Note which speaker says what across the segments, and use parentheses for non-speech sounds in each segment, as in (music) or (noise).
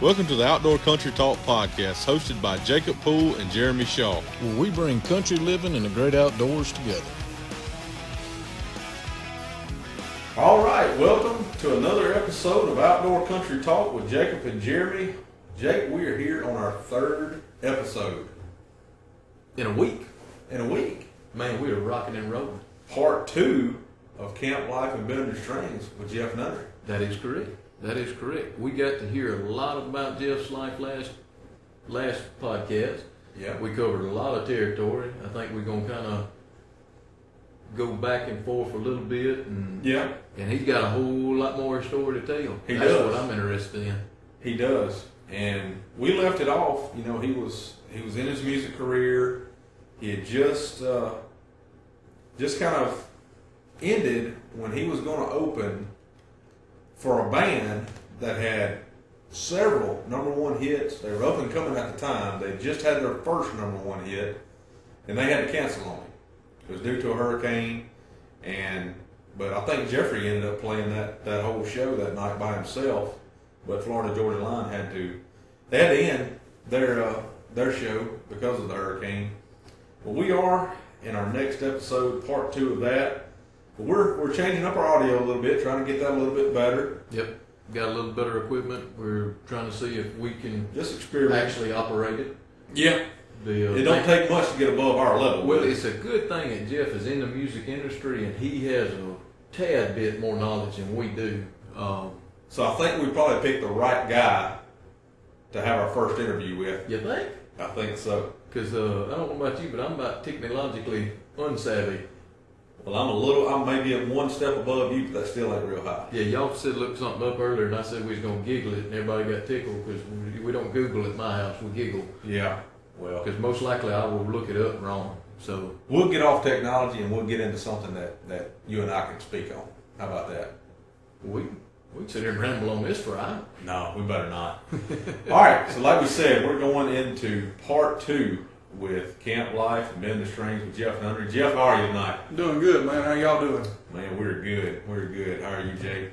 Speaker 1: Welcome to the Outdoor Country Talk podcast, hosted by Jacob Poole and Jeremy Shaw.
Speaker 2: where we bring country living and the great outdoors together.
Speaker 1: All right, welcome to another episode of Outdoor Country Talk with Jacob and Jeremy. Jake, we are here on our third episode
Speaker 3: in a week.
Speaker 1: in a week.
Speaker 3: Man, we are rocking and rolling.
Speaker 1: Part two of Camp Life and Bend the Strings with Jeff Nutter.
Speaker 3: That is correct. That is correct. We got to hear a lot about Jeff's life last last podcast.
Speaker 1: Yeah.
Speaker 3: We covered a lot of territory. I think we're gonna kind of go back and forth a little bit, and
Speaker 1: Yeah,
Speaker 3: and he's got a whole lot more story to tell.
Speaker 1: He
Speaker 3: That's
Speaker 1: does.
Speaker 3: what I'm interested in.
Speaker 1: he does. And we left it off. You know, he was he was in his music career. He had just uh, just kind of ended when he was going to open for a band that had several number one hits. They were up and coming at the time. They just had their first number one hit, and they had to cancel on him. It was due to a hurricane, and but I think Jeffrey ended up playing that that whole show that night by himself. But Florida Georgia Line had to they had to end their uh, their show because of the hurricane. Well, we are in our next episode, part two of that. But we're we're changing up our audio a little bit, trying to get that a little bit better.
Speaker 3: Yep. Got a little better equipment. We're trying to see if we can
Speaker 1: Just experiment.
Speaker 3: actually operate it.
Speaker 1: yeah,
Speaker 3: The, uh,
Speaker 1: it don't take much to get above our level.
Speaker 3: Well, it's a good thing that Jeff is in the music industry and he has a tad bit more knowledge than we do. Um,
Speaker 1: so I think we probably picked the right guy to have our first interview with.
Speaker 3: you think?
Speaker 1: I think so.
Speaker 3: Because uh, I don't know about you, but I'm about technologically unsavvy.
Speaker 1: Well, I'm a little, I'm maybe one step above you, but that still ain't real high.
Speaker 3: Yeah, y'all said look something up earlier, and I said we was gonna giggle it, and everybody got tickled because we, we don't Google at my house, we giggle
Speaker 1: Yeah. Well,
Speaker 3: because most likely I will look it up wrong. So
Speaker 1: We'll get off technology and we'll get into something that, that you and I can speak on. How about that?
Speaker 3: we we can sit here and ramble on this for hours.
Speaker 1: No, we better not. (laughs) All right, so like we said, we're going into part two with Camp Life and Bend the Strings with Jeff Nutter. Jeff, how are you tonight?
Speaker 4: Doing good, man. How y'all doing?
Speaker 1: Man, we're good. We're good. How are you, Jake?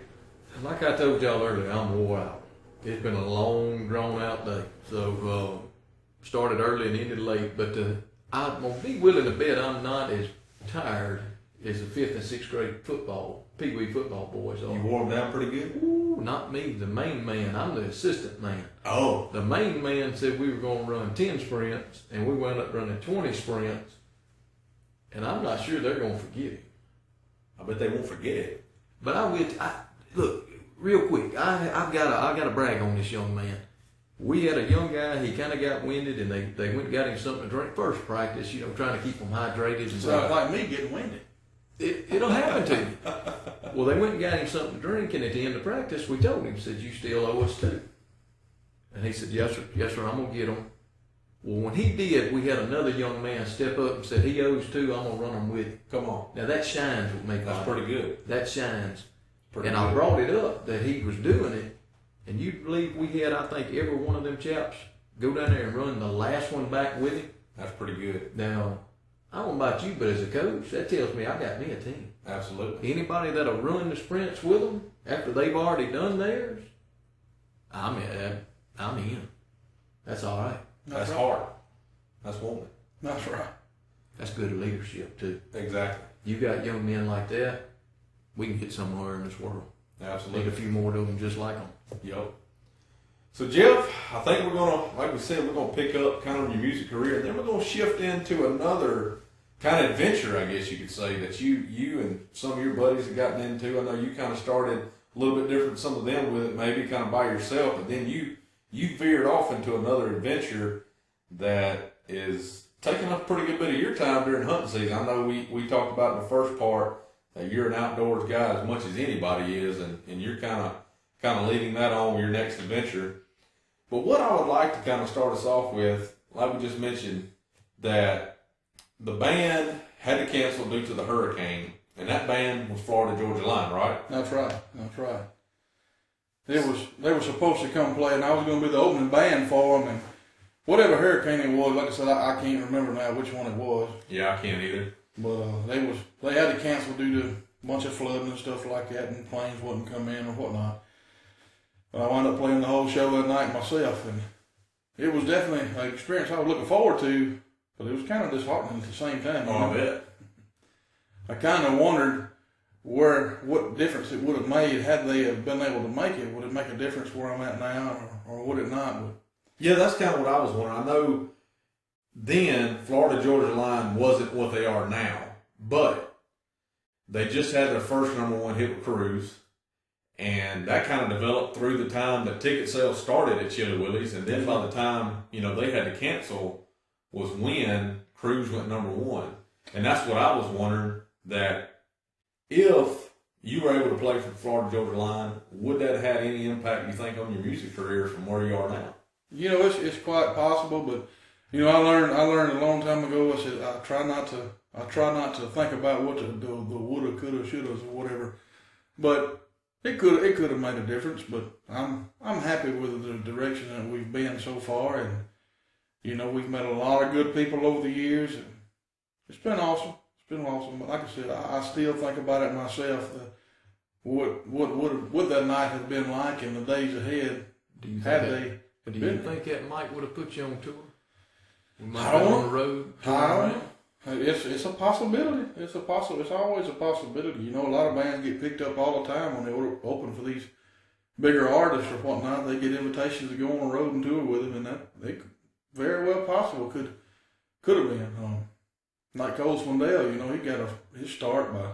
Speaker 3: Like I told y'all earlier, I'm wore out. It's been a long, drawn out day. So uh, started early and ended late. But uh, I'm gonna be willing to bet I'm not as tired as the fifth and sixth grade football, pee wee football boys are.
Speaker 1: You wore them down pretty good?
Speaker 3: Ooh, not me, the main man. I'm the assistant man.
Speaker 1: Oh.
Speaker 3: The main man said we were going to run 10 sprints, and we wound up running 20 sprints. And I'm not sure they're going to forget it.
Speaker 1: I bet they won't forget it.
Speaker 3: But I will. I, look, real quick. I I've got to I got to brag on this young man. We had a young guy. He kind of got winded, and they they went and got him something to drink first practice. You know, trying to keep him hydrated. And
Speaker 4: Sounds like me getting winded.
Speaker 3: It, it'll happen to you. Well, they went and got him something to drink, and at the end of practice, we told him, said, "You still owe us two." And he said, "Yes, sir. Yes, sir. I'm gonna get them." Well, when he did, we had another young man step up and said, "He owes two. I'm gonna run them with you."
Speaker 1: Come on.
Speaker 3: Now that shines with me.
Speaker 1: That's pretty good.
Speaker 3: That shines.
Speaker 1: Pretty
Speaker 3: and
Speaker 1: good.
Speaker 3: I brought it up that he was doing it, and you believe we had, I think, every one of them chaps go down there and run the last one back with him.
Speaker 1: That's pretty good.
Speaker 3: Now, I don't know about you, but as a coach, that tells me I got me a team.
Speaker 1: Absolutely.
Speaker 3: Anybody that'll run the sprints with them after they've already done theirs, I'm in. I'm in. That's all right.
Speaker 1: That's
Speaker 4: right.
Speaker 1: hard. That's woman.
Speaker 4: That's right.
Speaker 3: That's good leadership too.
Speaker 1: Exactly.
Speaker 3: You got young men like that, we can get somewhere in this world. Need
Speaker 1: Absolutely.
Speaker 3: a few more of them just like them.
Speaker 1: Yep. So Jeff, I think we're gonna, like we said, we're gonna pick up kind of your music career, and then we're gonna shift into another kind of adventure, I guess you could say, that you you and some of your buddies have gotten into. I know you kind of started a little bit different, some of them with it, maybe kind of by yourself, but then you you veered off into another adventure that is taking up a pretty good bit of your time during hunting season. I know we we talked about in the first part that you're an outdoors guy as much as anybody is, and, and you're kind of kind of leading that on your next adventure. But what I would like to kind of start us off with, like we just mentioned, that the band had to cancel due to the hurricane, and that band was Florida Georgia Line, right?
Speaker 4: That's right. That's right. It was they were supposed to come play, and I was going to be the opening band for them. And whatever hurricane it was, like I said, I, I can't remember now which one it was.
Speaker 1: Yeah, I can't either.
Speaker 4: But uh, they was they had to cancel due to a bunch of flooding and stuff like that, and planes wouldn't come in or whatnot. But I wound up playing the whole show that night myself, and it was definitely an experience I was looking forward to, but it was kind of disheartening at the same time.
Speaker 1: Oh, I bet.
Speaker 4: I kind of wondered where what difference it would have made had they have been able to make it. Would it make a difference where I'm at now, or, or would it not? But
Speaker 1: Yeah, that's kind of what I was wondering. I know then Florida Georgia Line wasn't what they are now, but they just had their first number one hit with Cruise, and that kind of developed through the time that ticket sales started at Chili Willie's, and then by the time you know they had to cancel was when Cruise went number one, and that's what I was wondering that if you were able to play for the Florida Georgia Line, would that have had any impact you think on your music career from where you are now?
Speaker 4: you know, it's it's quite possible. But you know, I learned I learned a long time ago. I said I try not to I try not to think about what the the, the woulda, coulda, shouldas, or whatever. But it could it could have made a difference. But I'm I'm happy with the direction that we've been so far, and you know, we've met a lot of good people over the years, and it's been awesome. It's been awesome. But like I said, I, I still think about it myself. The, what what would would that night have been like in the days ahead
Speaker 3: Do you
Speaker 4: had
Speaker 3: think that,
Speaker 4: they?
Speaker 3: do you think that Mike would have put you on tour? Might
Speaker 4: I don't
Speaker 3: on the road.
Speaker 4: I don't. It's it's a possibility. It's a possible. It's always a possibility. You know, a lot of bands get picked up all the time when they open for these bigger artists or whatnot. They get invitations to go on the road and tour with them, and that they could- very well possible could could have been. Um, like Cole Swindell, you know, he got a, his start by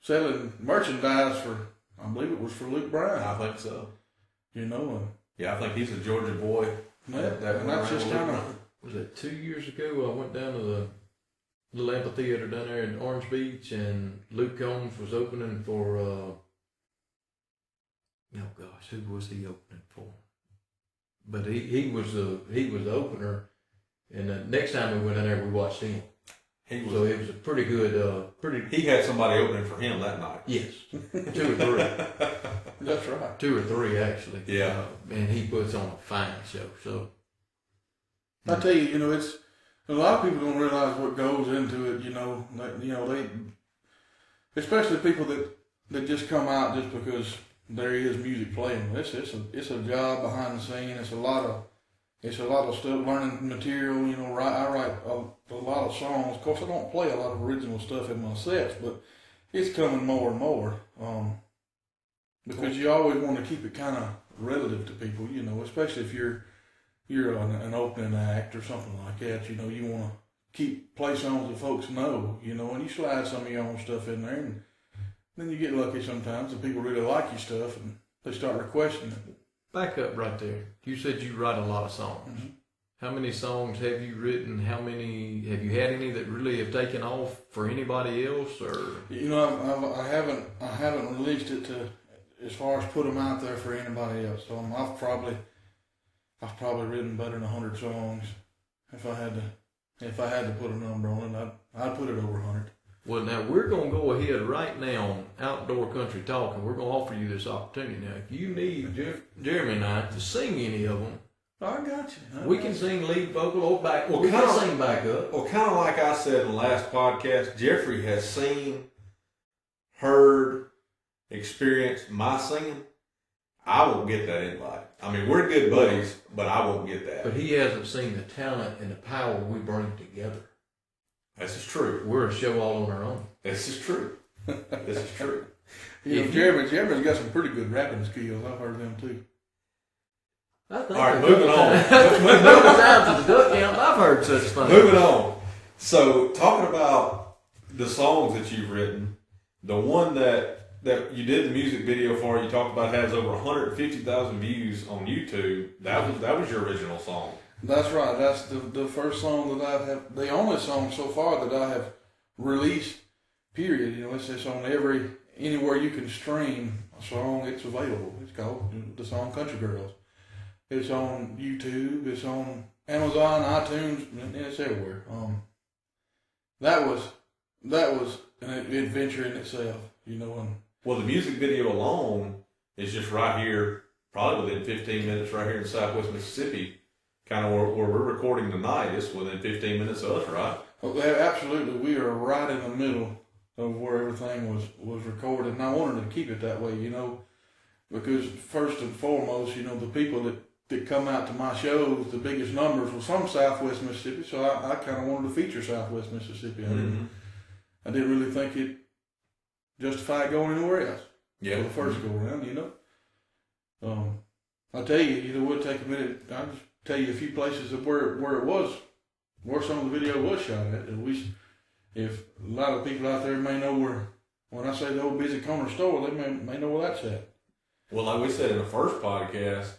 Speaker 4: selling merchandise for, I believe it was for Luke Bryan.
Speaker 1: I think so.
Speaker 4: You know, and
Speaker 1: Yeah, I think he's a Georgia boy.
Speaker 4: yeah,
Speaker 1: That
Speaker 4: and that's just
Speaker 1: around
Speaker 4: kind of
Speaker 3: Was it two years ago? I went down to the little amphitheater down there in Orange Beach, and Luke Combs was opening for. uh Oh gosh, who was he opening for? But he he was the he was the opener, and the next time we went in there, we watched him.
Speaker 1: He was.
Speaker 3: So it was a pretty good, uh pretty
Speaker 1: he had somebody opening for him that night.
Speaker 3: yes, (laughs) two or three, (laughs)
Speaker 4: that's right.
Speaker 3: two or three actually.
Speaker 1: Yeah.
Speaker 3: uh, and he puts on a fine show. So
Speaker 4: I tell you, you know, it's a lot of people don't realize what goes into it. You know, like, you know they, especially people that that just come out just because there is music playing. It's it's a it's a job behind the scene. It's a lot of it's a lot of stuff, learning material. You know, write, I write a, a lot of songs. Of course, I don't play a lot of original stuff in my sets, but it's coming more and more. Um, because you always want to keep it kind of relative to people, you know, especially if you're you're an, an opening act or something like that. You know, you want to keep play songs that folks know, you know, and you slide some of your own stuff in there, and then you get lucky sometimes, and people really like your stuff, and they start requesting it.
Speaker 3: back up right there. You said you write a lot of songs.
Speaker 4: Mhm.
Speaker 3: How many songs have you written? How many have you had any that really have taken off for anybody else? Or
Speaker 4: You know, I've, I've, I haven't I haven't released it to as far as put them out there for anybody else. So um, I've probably I've probably written better than hundred songs. If I had to if I had to put a number on it, I'd I'd put it over hundred.
Speaker 3: Well, now we're gonna go ahead right now on outdoor country talk, and we're gonna offer you this opportunity. Now, if you need Jer- Jeremy and I to sing any of them, oh,
Speaker 4: I got you. I
Speaker 3: we
Speaker 4: got
Speaker 3: can
Speaker 4: you.
Speaker 3: sing lead vocal or back.
Speaker 1: Well,
Speaker 3: we can
Speaker 1: kinda-
Speaker 3: sing back up.
Speaker 1: Well, kind of like I said in the last podcast, Jeffrey has seen, heard, experienced my singing. I won't get that invite. I mean, we're good buddies, but I won't get that.
Speaker 3: But he hasn't seen the talent and the power we bring together.
Speaker 1: This is true.
Speaker 3: We're a show all on our own.
Speaker 1: This is true. This is true. (laughs)
Speaker 4: You know,
Speaker 3: If you-
Speaker 4: Jeremy, Jeremy's got some pretty good rapping skills. I've heard them too.
Speaker 3: I think
Speaker 1: All right, (laughs) moving on.
Speaker 3: moving down to the duck camp, I've heard such things.
Speaker 1: Moving on. So, talking about the songs that you've written, the one that that you did the music video for, you talked about has over 150,000 views on YouTube. That was that was your original song.
Speaker 4: That's right. That's the the first song that I have, the only song so far that I have released. Period. You know, it's just on every anywhere you can stream a song. It's available. It's called the song "Country Girls." It's on YouTube. It's on Amazon, iTunes, and it's everywhere. Um, that was that was an adventure in itself. You know, and
Speaker 1: Well, the music video alone is just right here, probably within 15 minutes, right here in Southwest Mississippi. Kind of where, where we're recording tonight. It's within 15 minutes of us, right?
Speaker 4: Well, absolutely, we are right in the middle of where everything was was recorded, and I wanted to keep it that way. You know, because first and foremost, you know, the people that, that come out to my shows, the biggest numbers was from Southwest Mississippi, so I, I kind of wanted to feature Southwest Mississippi. I, didn't,
Speaker 1: Mhm.
Speaker 4: I didn't really think it justified going anywhere else
Speaker 1: Yeah.
Speaker 4: for the first go around, you know. Um, I'll tell you, you know, we'll take a minute. I'll just tell you a few places of where where it was, where some of the video was shot at. And we, if a lot of people out there may know where, when I say the old busy corner store, they may may know where that's at.
Speaker 1: Well, like we said in the first podcast,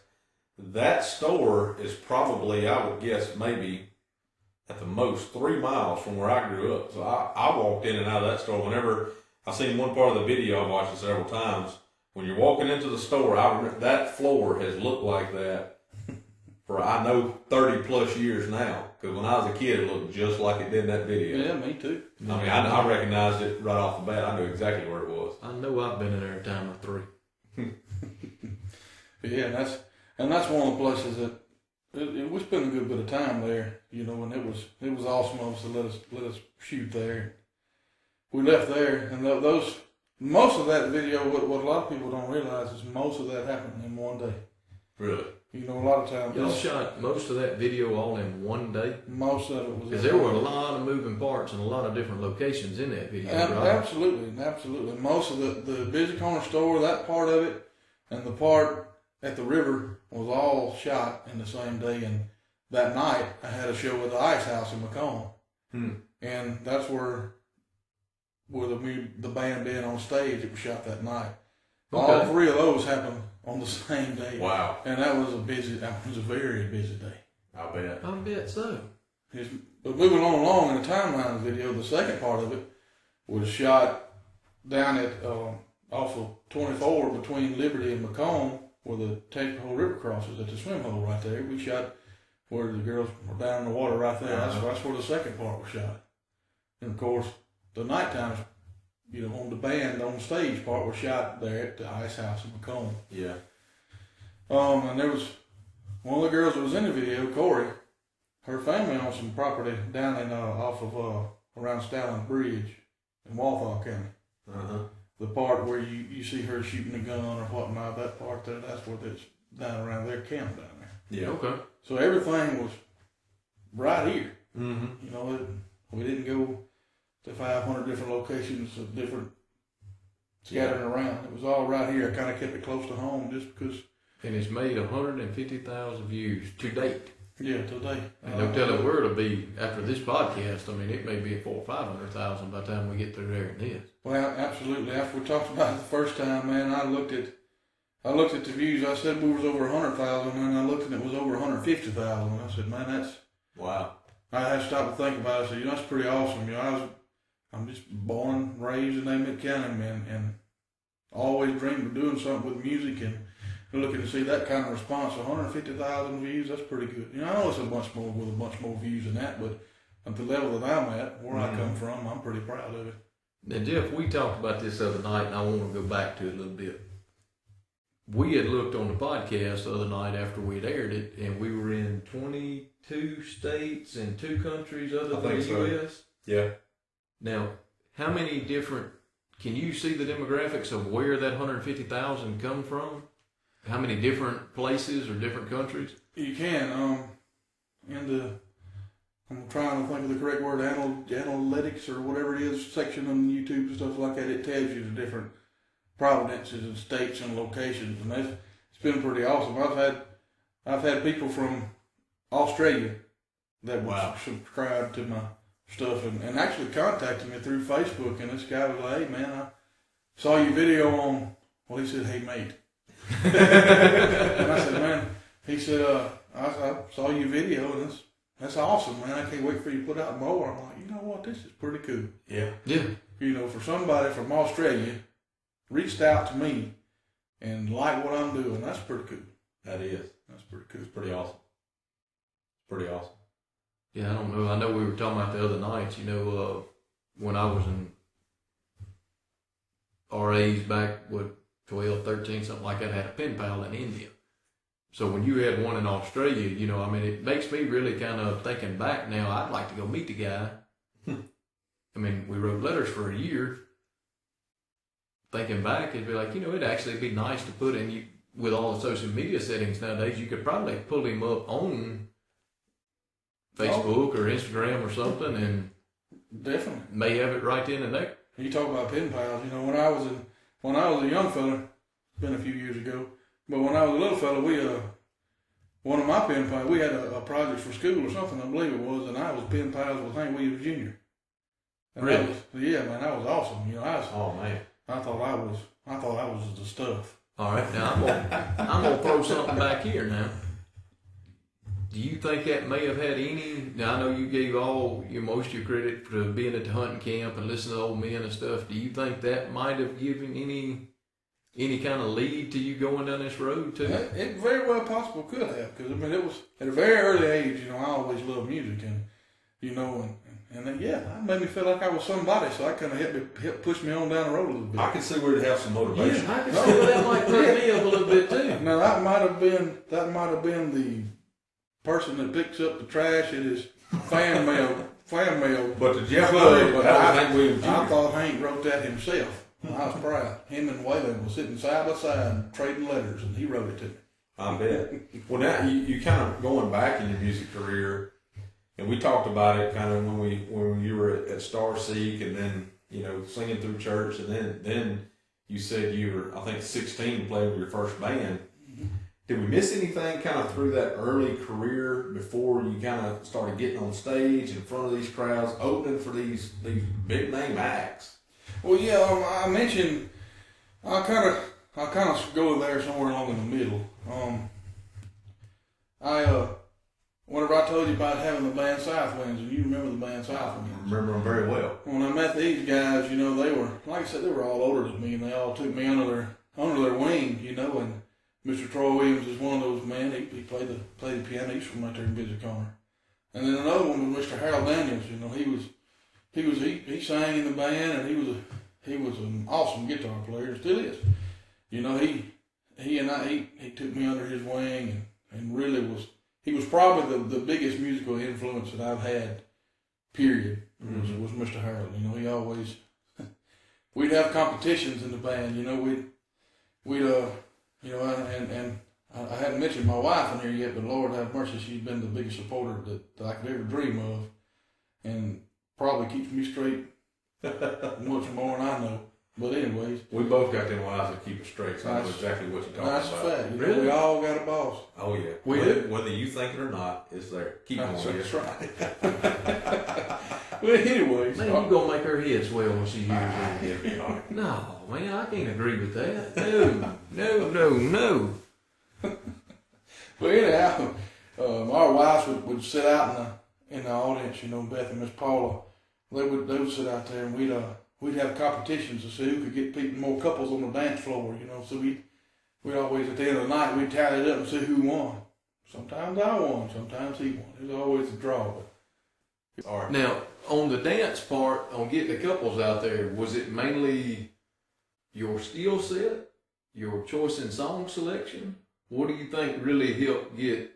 Speaker 1: that store is probably, I would guess, maybe at the most three miles from where I grew up. So I, I walked in and out of that store whenever I seen one part of the video. I've watched it several times. When you're walking into the store, I that floor has looked like that for I know thirty plus years now. Because when I was a kid, it looked just like it did in that video.
Speaker 4: Yeah, me too.
Speaker 1: I mean, I, I recognized it right off the bat. I knew exactly where it was.
Speaker 3: I know I've been in there a time or three. (laughs)
Speaker 4: Yeah, and that's and that's one of the places that it, it, we spent a good bit of time there, you know, and it was it was awesome of us to let us let us shoot there. We left there, and th- those most of that video, what, what a lot of people don't realize is most of that happened in one day.
Speaker 1: Really?
Speaker 4: You know, a lot of times
Speaker 3: Y'all shot most of that video all in one day?
Speaker 4: most of it was
Speaker 3: Because there were a lot of moving parts and a lot of different locations in that video,
Speaker 4: Ab-
Speaker 3: right?
Speaker 4: Absolutely, absolutely. Most of the the busy corner store, that part of it, and the part at the river was all shot in the same day. And that night, I had a show at the Ice House in McComb,
Speaker 1: Hmm.
Speaker 4: and that's where where the the band being on stage. It was shot that night. All three of those happened on the same day,
Speaker 1: Wow.
Speaker 4: and that was a busy. That was a very busy day.
Speaker 1: I bet.
Speaker 3: I bet so.
Speaker 4: His, but moving on along in the timeline video, the second part of it was shot down at um, off of 24 between Liberty and McComb, where the Texaco River crosses at the swim hole right there. We shot where the girls were down in the water right there. That's,
Speaker 1: Uh-huh.
Speaker 4: that's where the second part was shot. And of course, the nighttime, you know, on the band on the stage part was shot there at the Ice House in McComb.
Speaker 1: Yeah.
Speaker 4: Um, and there was one of the girls that was in the video, Corey. Her family owns some property down in uh, off of uh, around Stalin Bridge in Walthall County.
Speaker 1: Uh huh.
Speaker 4: The part where you, you see her shooting a gun or whatnot, that part there, that's where it's down around their camp down there.
Speaker 1: Yeah.
Speaker 3: Okay.
Speaker 4: So everything was right here.
Speaker 1: Mm-hmm.
Speaker 4: You know, it, we didn't go to 500 different locations of different scattering around. It was all right here. I kind of kept it close to home just because,
Speaker 3: And it's made 150,000 views to date.
Speaker 4: yeah, to today.
Speaker 3: And don't tell telling where it'll be after this podcast. I mean, it may be at four or 500,000 by the time we get through there and this.
Speaker 4: Well, absolutely. After we talked about it the first time, man, I looked at, I looked at the views. I said we was over hundred thousand, and I looked and it was over one hundred fifty thousand. I said, man, that's.
Speaker 1: Wow.
Speaker 4: I had to stop and think about it. I said, you know, that's pretty awesome. You know, I was, I'm just born, raised in Amite County, man, and always dreamed of doing something with music, and looking to see that kind of response. One hundred fifty thousand views. That's pretty good. You know, I know it's a bunch more with a bunch more views than that, but at the level that I'm at, where I come mm-hmm. from, I'm pretty proud of it.
Speaker 3: Now, Jeff, we talked about this other night, and I want to go back to it a little bit. We had looked on the podcast the other night after we had aired it, and we were in 22 states and two countries other
Speaker 1: I
Speaker 3: than the
Speaker 1: so.
Speaker 3: U.S.
Speaker 1: Yeah.
Speaker 3: Now, how many different? Can you see the demographics of where that 150,000 come from? How many different places or different countries?
Speaker 4: You can. Um, in the, I'm trying to think of the correct word, anal, analytics or whatever it is section on YouTube and stuff like that. It tells you the different provinces and states and locations, and that's it's been pretty awesome. I've had, I've had people from Australia that would
Speaker 1: Wow.
Speaker 4: subscribe to my stuff and, and actually contacted me through Facebook. And this guy was like, "Hey man, I saw your video on." Well, he said, "Hey mate." (laughs) and I said, man, he said, uh, I, I saw your video and that's, that's awesome, man. I can't wait for you to put out more. I'm like, you know what? This is pretty cool.
Speaker 1: Yeah.
Speaker 3: Yeah,
Speaker 4: You know, for somebody from Australia reached out to me and liked what I'm doing. That's pretty cool.
Speaker 1: That is.
Speaker 4: That's pretty cool.
Speaker 1: It's pretty awesome. Pretty awesome.
Speaker 3: Yeah. I don't know. I know we were talking about the other night. You know, uh, when I was in RAs back what 12, 13, something like that, I had a pen pal in India. So when you had one in Australia, you know, I mean, it makes me really kind of thinking back now. I'd like to go meet the guy. I mean, we wrote letters for a year. thinking back, it'd be like, you know, it'd actually be nice to put in you with all the social media settings nowadays. You could probably pull him up on Facebook or Instagram or something, and
Speaker 4: Definitely.
Speaker 3: may have it right then and there.
Speaker 4: You talk about pen pals. You know, when I was in, when I was a young fella, it's been a few years ago, but when I was a little fella, we uh, one of my pen pals, we had a, a project for school or something, I believe it was, and I was pen pals with Hank Williams Jr. And
Speaker 3: Really?
Speaker 4: Was, yeah, man, that was awesome. You know, I was,
Speaker 3: Oh man.
Speaker 4: I thought I was, I thought I was the stuff.
Speaker 3: All right, now I'm gonna I'm gonna throw something back here now. Do you think that may have had any? Now I know you gave all your most of your credit for being at the hunting camp and listening to old men and stuff. Do you think that might have given any any kind of lead to you going down this road too?
Speaker 4: It, it very well possible could have, because I mean, it was at a very early age. You know, I always loved music, and you know, and and then, yeah, that made me feel like I was somebody. So that kind of helped me, helped push me on down the road a little bit.
Speaker 1: I can see where it'd have some motivation.
Speaker 3: Yeah, I can see where that might put me up a little bit too.
Speaker 4: Now that might have been that might have been the person that picks up the trash at his fan (laughs) mail fan mail.
Speaker 1: But the Jeff
Speaker 4: Club, but I-
Speaker 1: Hank Williams
Speaker 4: I thought Hank wrote that himself. I was proud. Him and Waylon were sitting side by side trading letters, and he wrote it to me.
Speaker 1: I bet. Well, now you, you kind of going back in your music career, and we talked about it kind of when we when you were at, at Star Seek, and then you know singing through church, and then then you said you were I think 16 playing with your first band. Did we miss anything kind of through that early career before you kind of started getting on stage in front of these crowds, opening for these these big name acts?
Speaker 4: Well, yeah, um, I mentioned I kind of I kind of go there somewhere along in the middle. Um, I uh, whenever I told you about having the band South Winds, and you remember the band South
Speaker 1: I remember them very well.
Speaker 4: When I met these guys, you know, they were like I said, they were all older than me, and they all took me under their under their wing, you know. And Mr. Troy Williams is one of those men. He, he played the played the piano. He's from right there in Busy Corner. And then another one was Mr. Harold Daniels. You know, he was he was he, he sang in the band, and he was a, he was an awesome guitar player. Still is. You know, he he and I he, he took me under his wing, and, and really was he was probably the, the biggest musical influence that I've had. Period was, was Mr. Harold. You know, he always (laughs) we'd have competitions in the band. You know, we'd we'd uh you know and and I, I hadn't mentioned my wife in here yet, but Lord have mercy, she's been the biggest supporter that, that I could ever dream of, and probably keeps me straight (laughs) much more than I know. But anyways,
Speaker 1: We both got them wives that keep it straight, so I know exactly what you're talking
Speaker 4: that's
Speaker 1: about.
Speaker 4: fact. You know,
Speaker 3: Really?
Speaker 4: we all got a boss.
Speaker 1: Oh yeah,
Speaker 3: We
Speaker 1: whether,
Speaker 3: do.
Speaker 1: whether you think it or not, it's there. Keep on
Speaker 4: That's, that's right. (laughs) (laughs) well, anyways,
Speaker 3: Man, you gonna make her head swell when she hears it. (laughs) No, man, I can't agree with that. No, no, no, no.
Speaker 4: Well, anyhow, um, our wives would, would sit out in the in the audience. You know, Beth and Miss Paula, they would they would sit out there, and we'd uh we'd have competitions to see who could get people more couples on the dance floor. You know, so we we always at the end of the night we'd tally it up and see who won. Sometimes I won, sometimes he won. It was always a draw. But
Speaker 1: All right.
Speaker 3: Now, on the dance part, on getting the couples out there, was it mainly your skill set, your choice in song selection? What do you think really helped get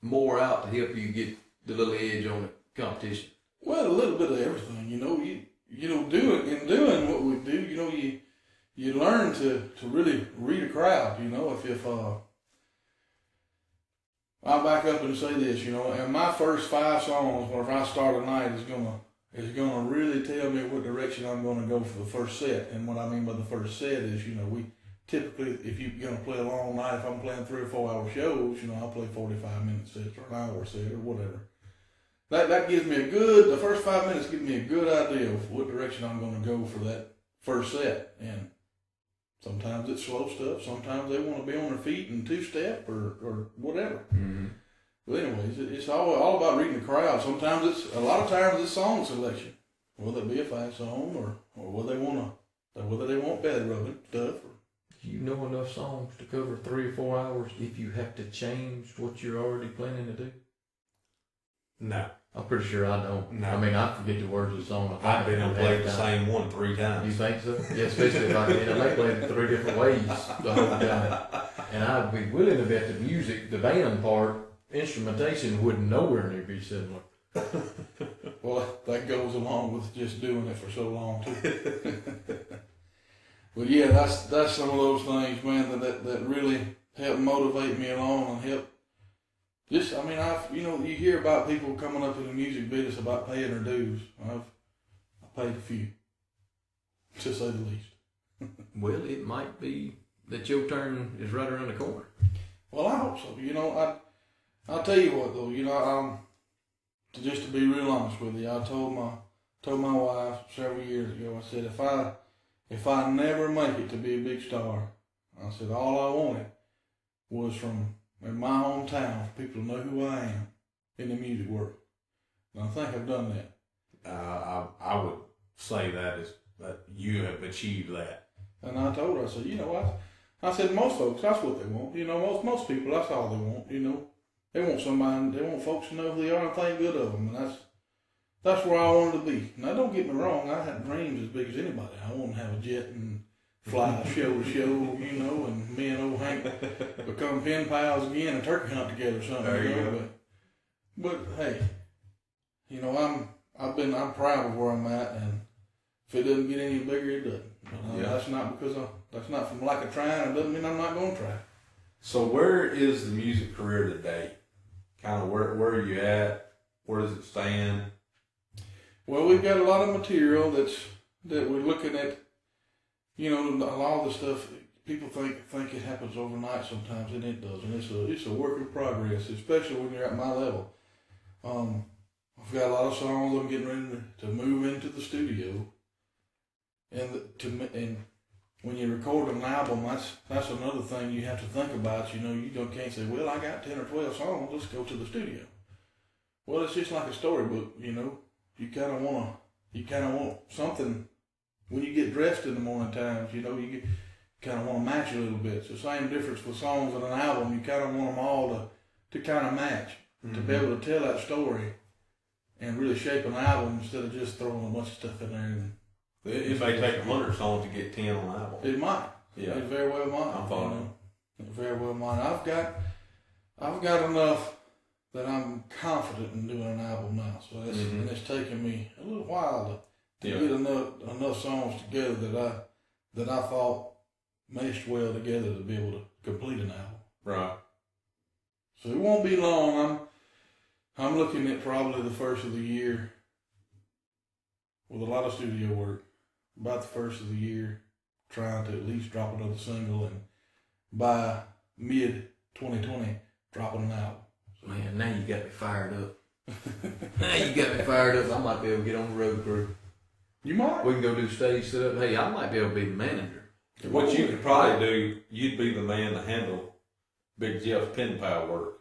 Speaker 3: more out to help you get the little edge on the competition?
Speaker 4: Well, a little bit of everything, you know. You you know, doing in doing what we do, you know, you you learn to to really read a crowd. You know, if if uh, I'll back up and say this, you know, and my first five songs, whenever I start a night, is gonna is gonna really tell me what direction I'm gonna go for the first set. And what I mean by the first set is, you know, we typically, if you're gonna play a long night, if I'm playing three or four hour shows, you know, I'll play 45 minute sets or an hour set or whatever that that gives me a good the first five minutes give me a good idea of what direction I'm going to go for that first set. And sometimes it's slow stuff. Sometimes they want to be on their feet and two step or or whatever.
Speaker 3: Mm-hmm.
Speaker 4: But anyways, it, it's all all about reading the crowd. Sometimes it's a lot of times it's song selection, whether it be a fast song or or whether they want to whether they want belly rubbing stuff. Or,
Speaker 3: Do you know enough songs to cover three or four hours if you have to change what you're already planning to do?
Speaker 1: No,
Speaker 3: I'm pretty sure I don't.
Speaker 1: No.
Speaker 3: I mean, I forget the words of the song. I
Speaker 1: I've been and played the same one three times.
Speaker 3: You think so? Yeah, especially if I can. I may play it three different ways the whole time. And I'd be willing to bet the music, the band part, instrumentation would nowhere near be similar. (laughs)
Speaker 4: well, that goes along with just doing it for so long too. (laughs) but yeah, that's that's some of those things, man, that that, that really help motivate me along and help. Just, I mean, I've you know you hear about people coming up in the music business about paying their dues. I've I paid a few, to say the least. (laughs)
Speaker 3: Well, it might be that your turn is right around the corner.
Speaker 4: Well, I hope so. You know, I I'll tell you what though. You know, um, to just to be real honest with you, I told my told my wife several years ago. I said if I if I never make it to be a big star, I said all I wanted was from in my hometown people know who I am in the music world. And I think I've done that.
Speaker 1: Uh, I, I would say that is that you have achieved that.
Speaker 4: And I told her, I said, you know what? I said, most folks, that's what they want. You know, most most people, that's all they want. You know, they want somebody, they want folks to know who they are and think good of them, and that's that's where I wanted to be. Now, don't get me wrong, I had dreams as big as anybody. I wanted to have a jet and fly show to show, you know, and me and old Hank (laughs) become pen pals again and turkey hunt together or something.
Speaker 1: There you
Speaker 4: know?
Speaker 1: go.
Speaker 4: But, but hey, you know, I'm I've been I'm proud of where I'm at, and if it doesn't get any bigger, it doesn't.
Speaker 1: Yeah.
Speaker 4: That's not because I, that's not from lack of trying. It doesn't mean I'm not going to try.
Speaker 1: So where is the music career today? Kind of where where are you at? Where does it stand?
Speaker 4: Well, we've got a lot of material that's that we're looking at. You know, a lot of the stuff people think think it happens overnight sometimes, and it doesn't. It's a it's a work in progress, especially when you're at my level. Um, I've got a lot of songs I'm getting ready to, move into the studio, and to and when you record an album, that's that's another thing you have to think about. You know, you don't can't say, well, I got ten or twelve songs, let's go to the studio. Well, it's just like a storybook, you know you kind of want to, you kind of want something when you get dressed in the morning times. You know, you get, kind of want to match a little bit. It's the same difference with songs in an album. You kind of want them all to, to kind of match, to be able to tell that story, and really shape an album instead of just throwing a bunch of stuff in there. And
Speaker 1: It, it may take a hundred songs to get ten on an album.
Speaker 4: it might,
Speaker 1: Yeah.
Speaker 4: it very well might.
Speaker 1: I'm following.
Speaker 4: you know. It very well might. I've got, I've got enough that I'm confident in doing an album now. So it's,
Speaker 1: Mhm.
Speaker 4: and it's taken me a little while to to
Speaker 1: Yeah.
Speaker 4: get enough enough songs together that I that I thought meshed well together to be able to complete an album.
Speaker 1: Right.
Speaker 4: So it won't be long. I'm I'm looking at probably the first of the year with a lot of studio work. About the first of the year, trying to at least drop another single and by mid 2020 dropping an album.
Speaker 3: Man, now you got me fired up. (laughs) now you got me fired up. I might be able to get on the road crew.
Speaker 4: You might.
Speaker 3: We can go do stage setup. Hey, I might be able to be the manager.
Speaker 1: What you could probably do, you'd be the man to handle Big Jeff's pen pal work.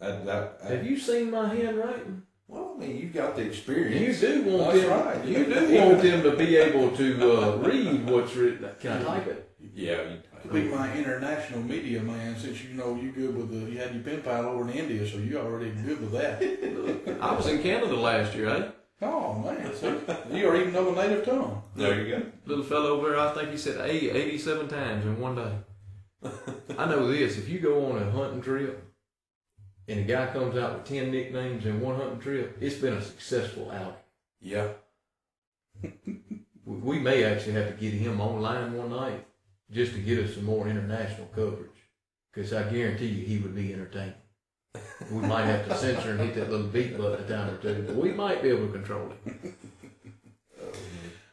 Speaker 1: That that. that
Speaker 3: Have you seen my handwriting?
Speaker 1: well, I mean, you've got the experience.
Speaker 3: You
Speaker 1: experience.
Speaker 3: do want
Speaker 4: That's
Speaker 3: them.
Speaker 4: right.
Speaker 3: You do (laughs) want them to be able to uh, read what's written. Can I type it?
Speaker 1: Yeah.
Speaker 4: To be my international media man, since you know you good with the, you had your pen pal over in India, so you're already good with that. (laughs)
Speaker 3: I was in Canada last year, eh?
Speaker 4: Oh man, see, you are even know a native tongue.
Speaker 1: There you go.
Speaker 3: Little fellow over there, I think he said A 87 times in one day. I know this. If you go on a hunting trip and a guy comes out with 10 nicknames in one hunting trip, it's been a successful outing.
Speaker 1: Yeah.
Speaker 3: We- We may actually have to get him online one night just to get us some more international coverage. Because I guarantee you he would be entertaining. We might have to censor and hit that little beat button a time or two, but we might be able to control it.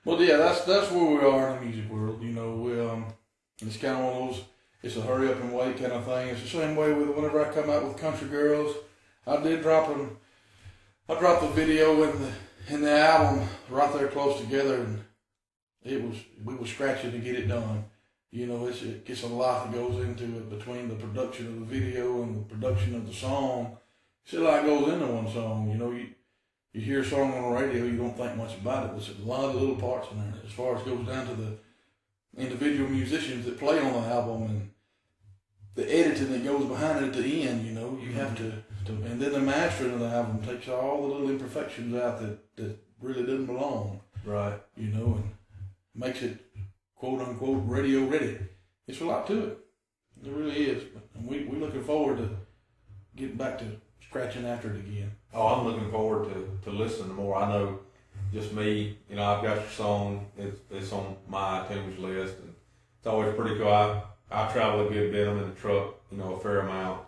Speaker 4: Well, yeah, that's that's where we are in the music world. You know, we um, it's kind of one of those. It's a hurry up and wait kind of thing. It's the same way with whenever I come out with Country Girls. I did drop them. I dropped the video in the in the album right there close together, and it was we were scratching to get it done. You know, it's it gets a lot that goes into it between the production of the video and the production of the song. It's a lot goes into one song. You know, you you hear a song on the radio, you don't think much about it. There's a lot of little parts in there. As far as goes down to the individual musicians that play on the album and the editing that goes behind it at the end, you know, you have to, to and then the mastering of the album takes all the little imperfections out that, that really didn't belong,
Speaker 1: Right.
Speaker 4: you know, and makes it quote unquote radio ready. It's a lot to it. It really is. And we, we're looking forward to getting back to scratching after it again.
Speaker 1: Oh, I'm looking forward to, to listening to more. I know just me. You know, I've got your song. It's it's on my iTunes list, and it's always pretty cool. I I travel a good bit. I'm in the truck, you know, a fair amount,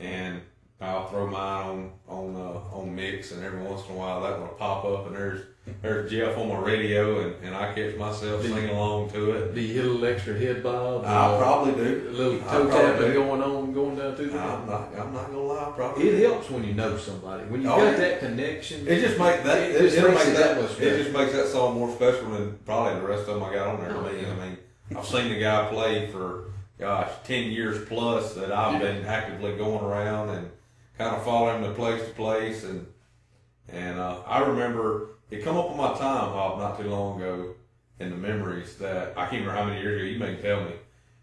Speaker 1: and I'll throw mine on on uh, on mix, and every once in a while that will pop up, and there's there's Jeff on my radio, and, and I catch myself
Speaker 3: Do you-
Speaker 1: singing along to it.
Speaker 3: Do you hit a little extra head bob?
Speaker 1: I
Speaker 3: Uh,
Speaker 1: probably
Speaker 3: a little toe tapping going on, going down through the
Speaker 1: I'm not. I'm not gonna lie. I Probably.
Speaker 3: It helps when you know somebody. When you
Speaker 1: Oh,
Speaker 3: got
Speaker 1: yeah.
Speaker 3: that connection.
Speaker 1: It just makes that.
Speaker 3: It
Speaker 1: It,
Speaker 3: just makes it
Speaker 1: that.
Speaker 3: that much
Speaker 1: it just makes that song more special than probably the rest of them I got on there.
Speaker 3: Oh,
Speaker 1: to me.
Speaker 3: yeah.
Speaker 1: I mean, I've seen the guy play for gosh ten years plus that I've been actively going around and kind of following him to place to place and and uh, I remember it come up on my time hop not too long ago in the memories that I can't remember how many years ago. You may tell me,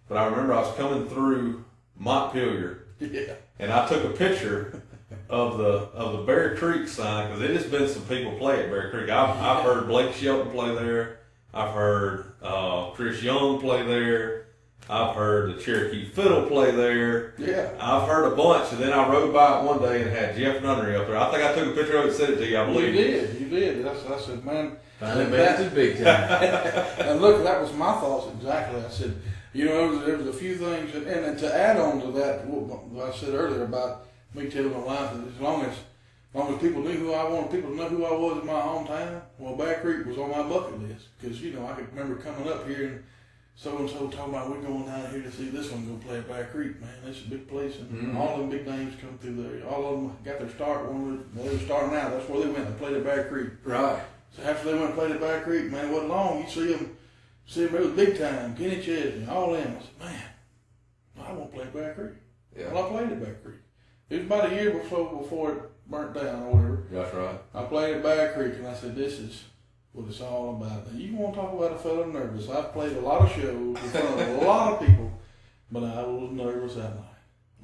Speaker 1: but I remember I was coming through Montpelier
Speaker 4: Yeah.
Speaker 1: and I took a picture of the of the Bear Creek sign because it has been some people play at Bear Creek. I've, I've heard Blake Shelton play there. I've heard uh, Chris Young play there. I've heard the Cherokee Fiddle play there.
Speaker 4: Yeah.
Speaker 1: I've heard a bunch, and then I rode by it one day and had Jeff Nunnery up there. I think I took a picture of it and sent it to you. I believe.
Speaker 4: You did, you did. That's, I said, man,
Speaker 3: Finally made it to big time. (laughs)
Speaker 4: and look, that was my thoughts exactly. I said, you know, there was, there was a few things, and, and to add on to that, what what I said earlier about me telling my life, that as long as, as long as people knew who I wanted people to know who I was in my hometown, well, Bear Creek was on my bucket list. Because, you know, I could remember coming up here and so and so talking about we're going down here to see this one go play at Bear Creek, man. This is a big place, and
Speaker 1: Mhm.
Speaker 4: all them big names come through there. All of them got their start when they were starting out. That's where they went. They played at Bear Creek.
Speaker 1: Right.
Speaker 4: So after they went and played at Bear Creek, man, it wasn't long. You see them, see them, it was big time. Kenny Chesney, all them. I said, man, I want to play at Bear Creek.
Speaker 1: Yeah.
Speaker 4: Well, I played at Bear Creek. It was about a year before before it burnt down or whatever.
Speaker 1: That's right.
Speaker 4: I played at Bear Creek, and I said, this is what it's all about. Now, you want to talk about a fella nervous? I've played a lot of shows in front of a lot of people, but I was nervous that night.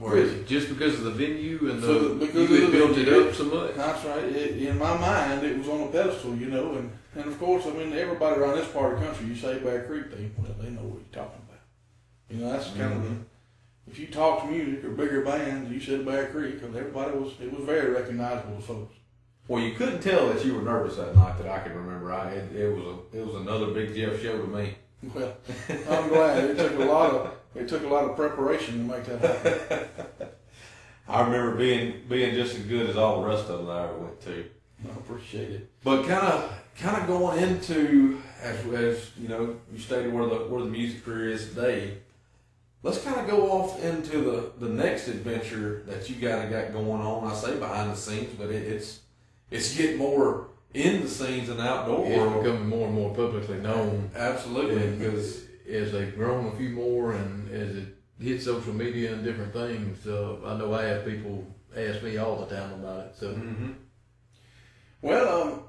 Speaker 3: Crazy. Just because of the venue and the,
Speaker 4: the- because
Speaker 3: you had
Speaker 4: the
Speaker 3: built it up so much.
Speaker 4: That's right. It, in my mind, it was on a pedestal, you know, and, and of course, I mean, everybody around this part of the country, you say Bear Creek, they well, they know what you're talking about. You know, that's kind of mm-hmm. the. If you talk to music or bigger bands, you said Bear Creek, because everybody was, it was very recognizable to folks.
Speaker 1: Well, you couldn't tell that you were nervous that night that I can remember. I it, it was a it was another big Jeff show to me.
Speaker 4: Well, I'm glad it took a lot of it took a lot of preparation to make that happen. (laughs)
Speaker 1: I remember being being just as good as all the rest of them I ever went to.
Speaker 4: I appreciate it.
Speaker 1: But kind of kind of going into as as you know you stated where the where the music career is today. Let's kind of go off into the the next adventure that you kind of got going on. I say behind the scenes, but it, it's it's getting more in the scenes and outdoor
Speaker 3: It's
Speaker 1: world.
Speaker 3: becoming more and more publicly known.
Speaker 1: Absolutely,
Speaker 3: And
Speaker 1: because
Speaker 3: as they've grown a few more and as it hits social media and different things, uh, I know I have people ask me all the time about it. So
Speaker 1: Mhm.
Speaker 4: Well, um,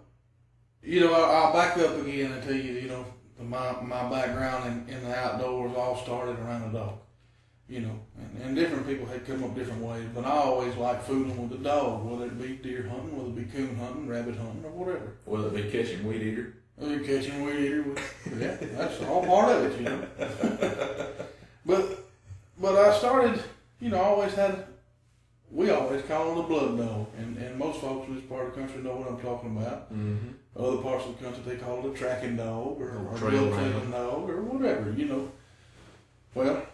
Speaker 4: you know, I'll back up again and tell you, you know, my my background in, in the outdoors all started around the dog. You know, and, and different people had come up different ways, but I always liked fooling with the dog, whether it be deer hunting, whether it be coon hunting, rabbit hunting, or whatever.
Speaker 1: whether it be catching weed eater.
Speaker 4: You catching weed eater, yeah, that's all part of it, you know. (laughs) but but I started, you know, I always had. We always call it the blood dog, and, and most folks in this part of the country know what I'm talking about.
Speaker 1: Mm-hmm.
Speaker 4: Other parts of the country they call it a tracking dog or,
Speaker 3: Or
Speaker 4: or
Speaker 3: trail
Speaker 4: dog or whatever, you know. Well,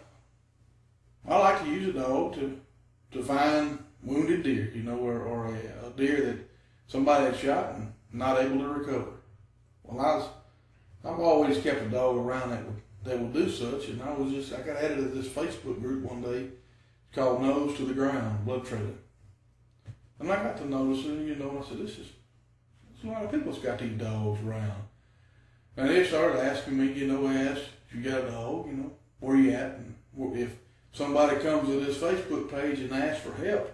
Speaker 4: I like to use a dog to to find wounded deer, you know, or, or a, a deer that somebody had shot and not able to recover. Well, I was I've always kept a dog around that would that would do such, and I was just I got added to this Facebook group one day called Nose to the Ground Blood Trailer, and I got to noticing, you know, I said this is a lot of people's got these dogs around. And they started asking me, you know, asked, if you got a dog, you know, where you at? And if somebody comes to this Facebook page and asks for help,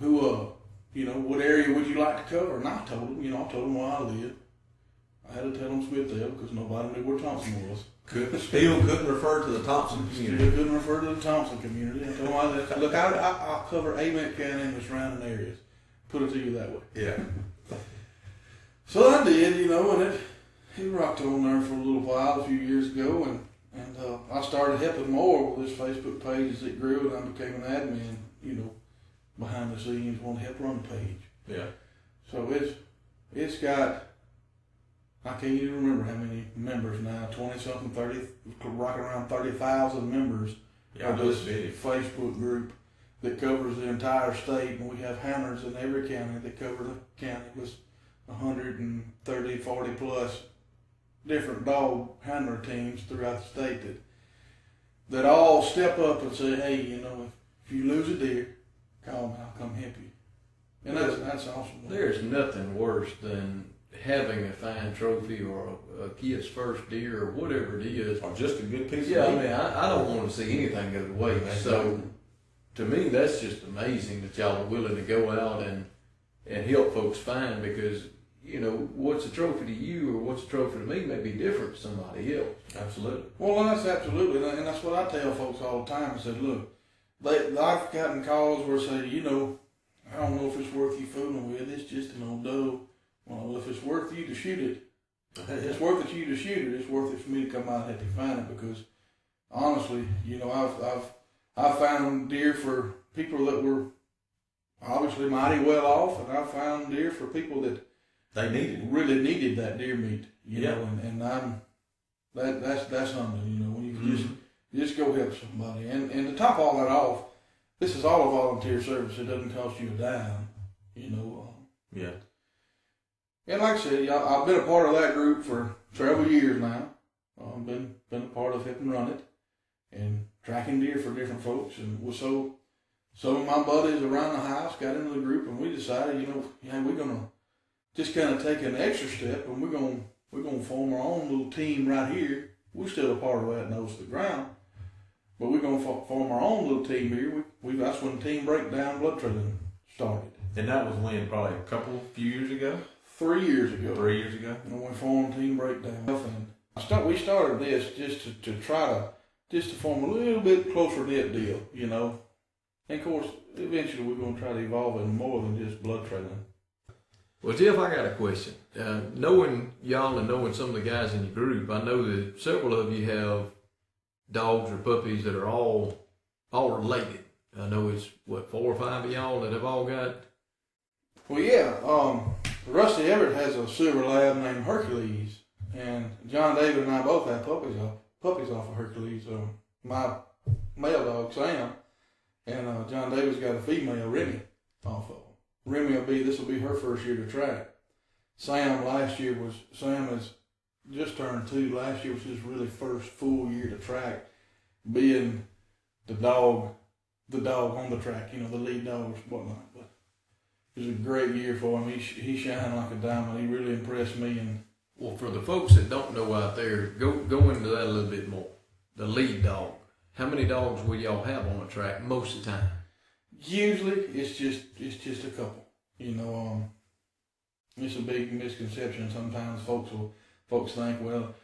Speaker 4: who, uh, you know, what area would you like to cover? And I told them, you know, I told them where I live. I had to tell them Smithville because nobody knew where Thompson was.
Speaker 1: Could, still couldn't refer to the Thompson
Speaker 4: Still
Speaker 1: community.
Speaker 4: couldn't refer to the Thompson community. I told them, I lived- look, I, I, I'll cover Amite County and the surrounding areas. Put it to you that way.
Speaker 1: Yeah.
Speaker 4: So I did, you know, and it he rocked on there for a little while a few years ago, and and uh, I started helping more with this Facebook page as it grew, and I became an admin, you know, behind the scenes, wanting to help run the page.
Speaker 1: Yeah.
Speaker 4: So it's it's got I can't even remember how many members now, 20 something, 30, rocking around 30,000 members
Speaker 1: Yeah,
Speaker 4: of this
Speaker 1: big.
Speaker 4: Facebook group that covers the entire state, and we have hunters in every county that cover the county with 130, 40 plus different dog hunter teams throughout the state that that all step up and say, hey, you know, if, if you lose a deer, call me, I'll come help you. And that's that's awesome.
Speaker 3: There's nothing worse than having a fine trophy or a, a kid's first deer or whatever it is.
Speaker 1: Or just a good piece
Speaker 3: Yeah, I
Speaker 1: of meat.
Speaker 3: mean, I, I don't want to see anything go to waste. So, to me, that's just amazing that y'all are willing to go out and and help folks find because you know what's a trophy to you or what's a trophy to me may be different to somebody else.
Speaker 1: Absolutely.
Speaker 4: Well, that's absolutely, and that's what I tell folks all the time. I said, look, they, I've gotten calls where I say, you know, I don't know if it's worth you fooling with. It's just an old doe. Well, if it's worth you to shoot it, it's worth it to you to shoot it. It's worth it for me to come out and help you find it because, honestly, you know, I've I've I've found deer for people that were obviously mighty well off, and I found deer for people that
Speaker 1: They needed
Speaker 4: really needed that deer meat, you
Speaker 1: Yeah.
Speaker 4: know, and, and I'm that that's that's something, you know, when you just
Speaker 1: Mm-hmm.
Speaker 4: just go help somebody. And and to top all that off, this is all a volunteer service. It doesn't cost you a dime, you know. Um,
Speaker 1: Yeah.
Speaker 4: and like I said, I've been a part of that group for several years now. I've been been a part of helping run it and tracking deer for different folks. And was so some of my buddies around the house got into the group, and we decided, you know, yeah, we're gonna just kind of take an extra step, and we're gonna we're gonna form our own little team right here. We're still a part of that nose to the ground, but we're gonna form our own little team here. We, we that's when Team Breakdown Blood Trailing started
Speaker 1: And that was when probably a couple few years ago,
Speaker 4: three years ago.
Speaker 1: three years ago.
Speaker 4: and we formed Team Breakdown. And I start, we started this just to, to try to just to form a little bit closer knit deal, you know. And of course, eventually we're going to try to evolve it more than just blood trailing.
Speaker 3: Well, Jeff, I got a question. Uh, knowing y'all and knowing some of the guys in your group, I know that several of you have dogs or puppies that are all all related. I know it's what four or five of y'all that have all got.
Speaker 4: Well, yeah, um, Rusty Everett has a silver lab named Hercules, and John David and I both have puppies off puppies off of Hercules. Um, my male dog Sam, and uh, John David's got a female Remy off of. Remy will be this will be her first year to track. Sam last year was Sam has just turned two. Last year was his really first full year to track, being the dog, the dog on the track. You know, the lead dog or whatnot. But it was a great year for him. He he shined like a diamond. He really impressed me. And
Speaker 3: Well, for the folks that don't know out there, go go into that a little bit more. The lead dog. How many dogs will y'all have on the track most of the time?
Speaker 4: Usually it's just it's just a couple. You know, um, it's a big misconception. Sometimes folks will folks think, well,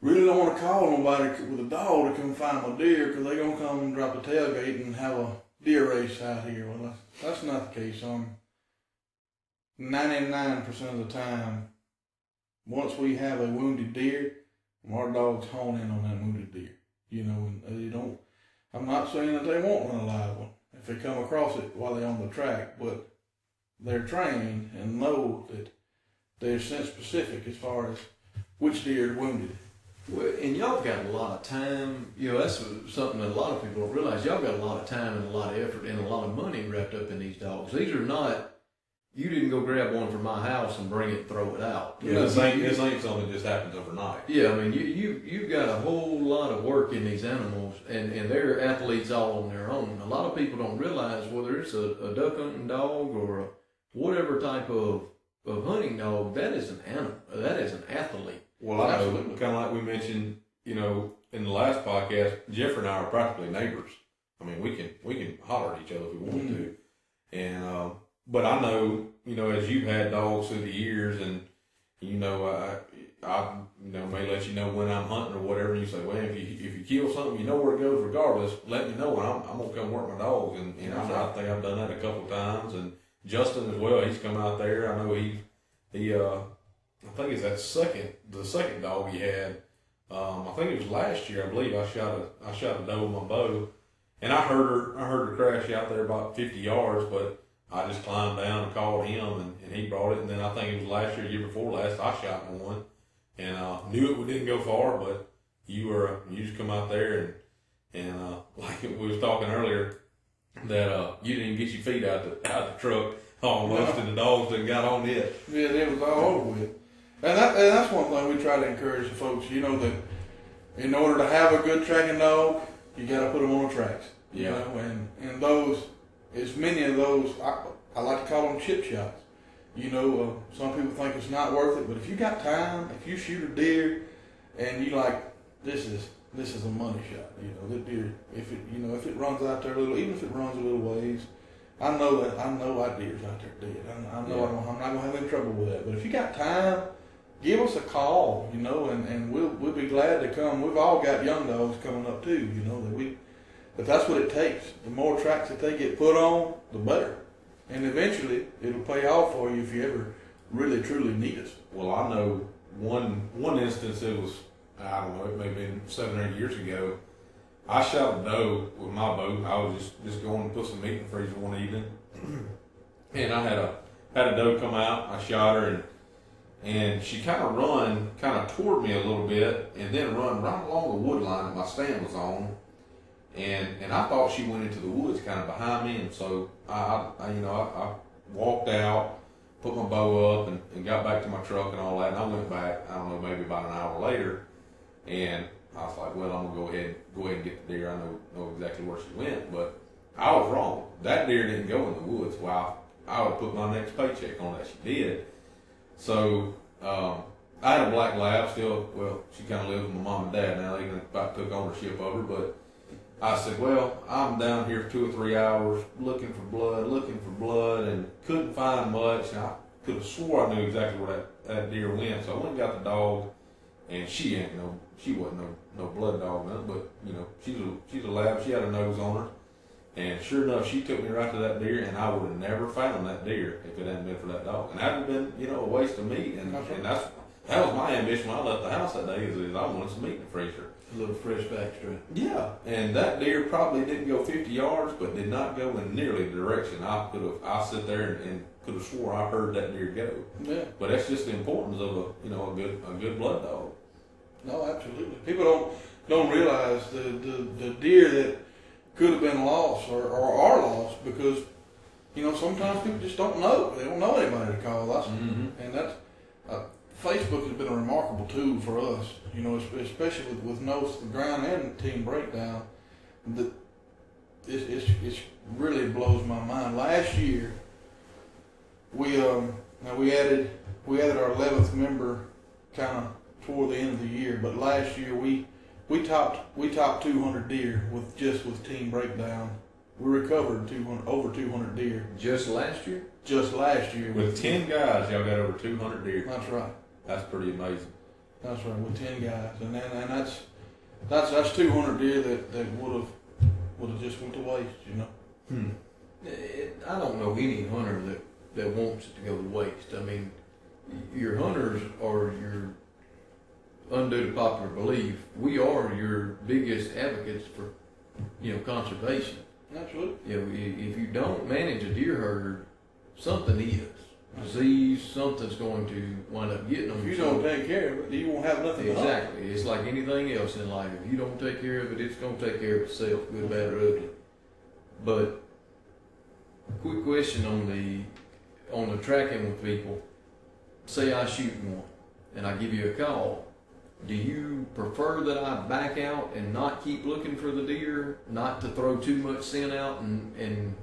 Speaker 4: really don't want to call nobody with a dog to come find my deer because they're gonna come and drop a tailgate and have a deer race out here. Well, that's, that's not the case. Um, ninety nine percent of the time, once we have a wounded deer, our dogs hone in on that wounded deer. You know, and they don't. I'm not saying that they won't run a live one if they come across it while they're on the track, but they're trained and know that they're scent specific as far as which deer wounded.
Speaker 3: Well, and y'all got a lot of time. You know, that's something that a lot of people don't realize. Y'all got a lot of time and a lot of effort and a lot of money wrapped up in these dogs. These are not. You didn't go grab one from my house and bring it throw it out.
Speaker 1: Yeah, this ain't, this ain't something that just happens overnight.
Speaker 3: Yeah, I mean, you you you've got a whole lot of work in these animals, and and they're athletes all on their own. A lot of people don't realize whether it's a, a duck hunting dog or a whatever type of of hunting dog, that is an animal. That is an athlete.
Speaker 1: Well, I know, kind of like we mentioned, you know, in the last podcast, Jeff and I are practically neighbors. I mean, we can we can holler at each other if we want to, and uh, but I know, you know, as you've had dogs through the years, and you know, I I you know may let you know when I'm hunting or whatever. And you say, well, if you if you kill something, you know where it goes regardless. Let me know, and I'm I'm gonna come work my dogs, and, and
Speaker 4: That's
Speaker 1: I, I think I've done that a couple times, and Justin as well. He's come out there. I know he he uh I think it's that second, the second dog he had. Um, I think it was last year. I believe I shot a, I shot a doe with my bow, and I heard her, I heard her crash out there about 50 yards, but I just climbed down and called him, and, and he brought it. And then I think it was last year, year before last, I shot one, and uh, knew it didn't go far, but you were you just come out there and and uh, (laughs) like we was talking earlier that uh, you didn't get your feet out the out the truck almost, and the dogs done got on it.
Speaker 4: Yeah, it was all over with. And, that, and that's one thing we try to encourage the folks. You know that in order to have a good tracking dog, you got to put them on the tracks. You
Speaker 1: Yeah.
Speaker 4: know, and and those, as many of those, I, I like to call them chip shots. You know, uh, some people think it's not worth it, but if you got time, if you shoot a deer, and you like, this is this is a money shot. You know, the deer, if it you know if it runs out there a little, even if it runs a little ways, I know that I know that deer's out there dead. I, I know I don't, I'm not gonna have any trouble with that. But if you got time, give us a call. You know, and, and we'll we'll be glad to come. We've all got young dogs coming up too. You know that we, but that's what it takes. The more tracks that they get put on, the better. And eventually, it'll pay off for you if you ever really truly need us.
Speaker 1: Well, I know one one instance. It was I don't know. It may have been seven or eight years ago. I shot a doe with my bow. I was just just going to put some meat in the freezer one evening, (clears throat) and I had a had a doe come out. I shot her and and she kind of run kind of toward me a little bit, and then run right along the wood line that my stand was on. And and I thought she went into the woods kind of behind me, and so I, I, I you know I, I walked out put my bow up and, and got back to my truck and all that. And I went back, I don't know, maybe about an hour later, and I was like, well, I'm gonna go ahead, go ahead and get the deer. I know know exactly where she went, but I was wrong. That deer didn't go in the woods. Well, I, I would put my next paycheck on that she did. So um, I had a black lab still. Well, she kind of lived with my mom and dad now. They about took ownership of her, but I said, well, I'm down here two or three hours looking for blood, looking for blood, and couldn't find much. And I could have swore I knew exactly where that, that deer went. So I went and got the dog, and she ain't no, she wasn't no, no blood dog, nothing, but you know, she's a, she's a lab. She had a nose on her. And sure enough, she took me right to that deer, and I would have never found that deer if it hadn't been for that dog. And that would have been, you know, a waste of meat. And,
Speaker 4: That's
Speaker 1: and that's that was my ambition when I left the house that day is, is I wanted some meat in the freezer.
Speaker 3: A little fresh backstrap.
Speaker 1: Yeah, and that deer probably didn't go 50 yards, but did not go in nearly the direction I could have. I sit there and, and could have swore I heard that deer go.
Speaker 4: Yeah.
Speaker 1: But that's just the importance of a you know a good a good blood dog.
Speaker 4: No, absolutely. People don't don't realize the, the, the deer that could have been lost or, or are lost because you know sometimes people just don't know. They don't know anybody to call. That's
Speaker 1: Mm-hmm.
Speaker 4: and that's Facebook has been a remarkable tool for us. You know, especially with with Nose to the Ground and Team Breakdown. The it's it's it's really blows my mind. Last year, we um now we added we added our eleventh member kind of toward the end of the year, but last year we we topped we topped 200 deer with just with Team Breakdown. We recovered 200 over 200 deer
Speaker 3: Just last year?
Speaker 4: just last year.
Speaker 1: With 10 guys, y'all got over 200 deer.
Speaker 4: That's right.
Speaker 1: That's pretty amazing.
Speaker 4: That's right. With 10 guys, and then and that's that's that's 200 deer that that would have would have just went to waste. You know.
Speaker 1: Hmm.
Speaker 3: It, I don't know any hunter that, that wants it to go to waste. I mean, your hunters are your, undue to popular belief, we are your biggest advocates for, you know, conservation.
Speaker 4: Absolutely.
Speaker 3: You know, if you don't manage a deer herd, something is. Disease, something's going to wind up getting them.
Speaker 4: If you don't take care of it, you won't have nothing.
Speaker 3: Exactly. It's like anything else in life. If you don't take care of it, it's going to take care of itself, good, bad, or ugly. But quick question on the on the tracking with people. Say I shoot one, and I give you a call. Do you prefer that I back out and not keep looking for the deer, not to throw too much scent out and and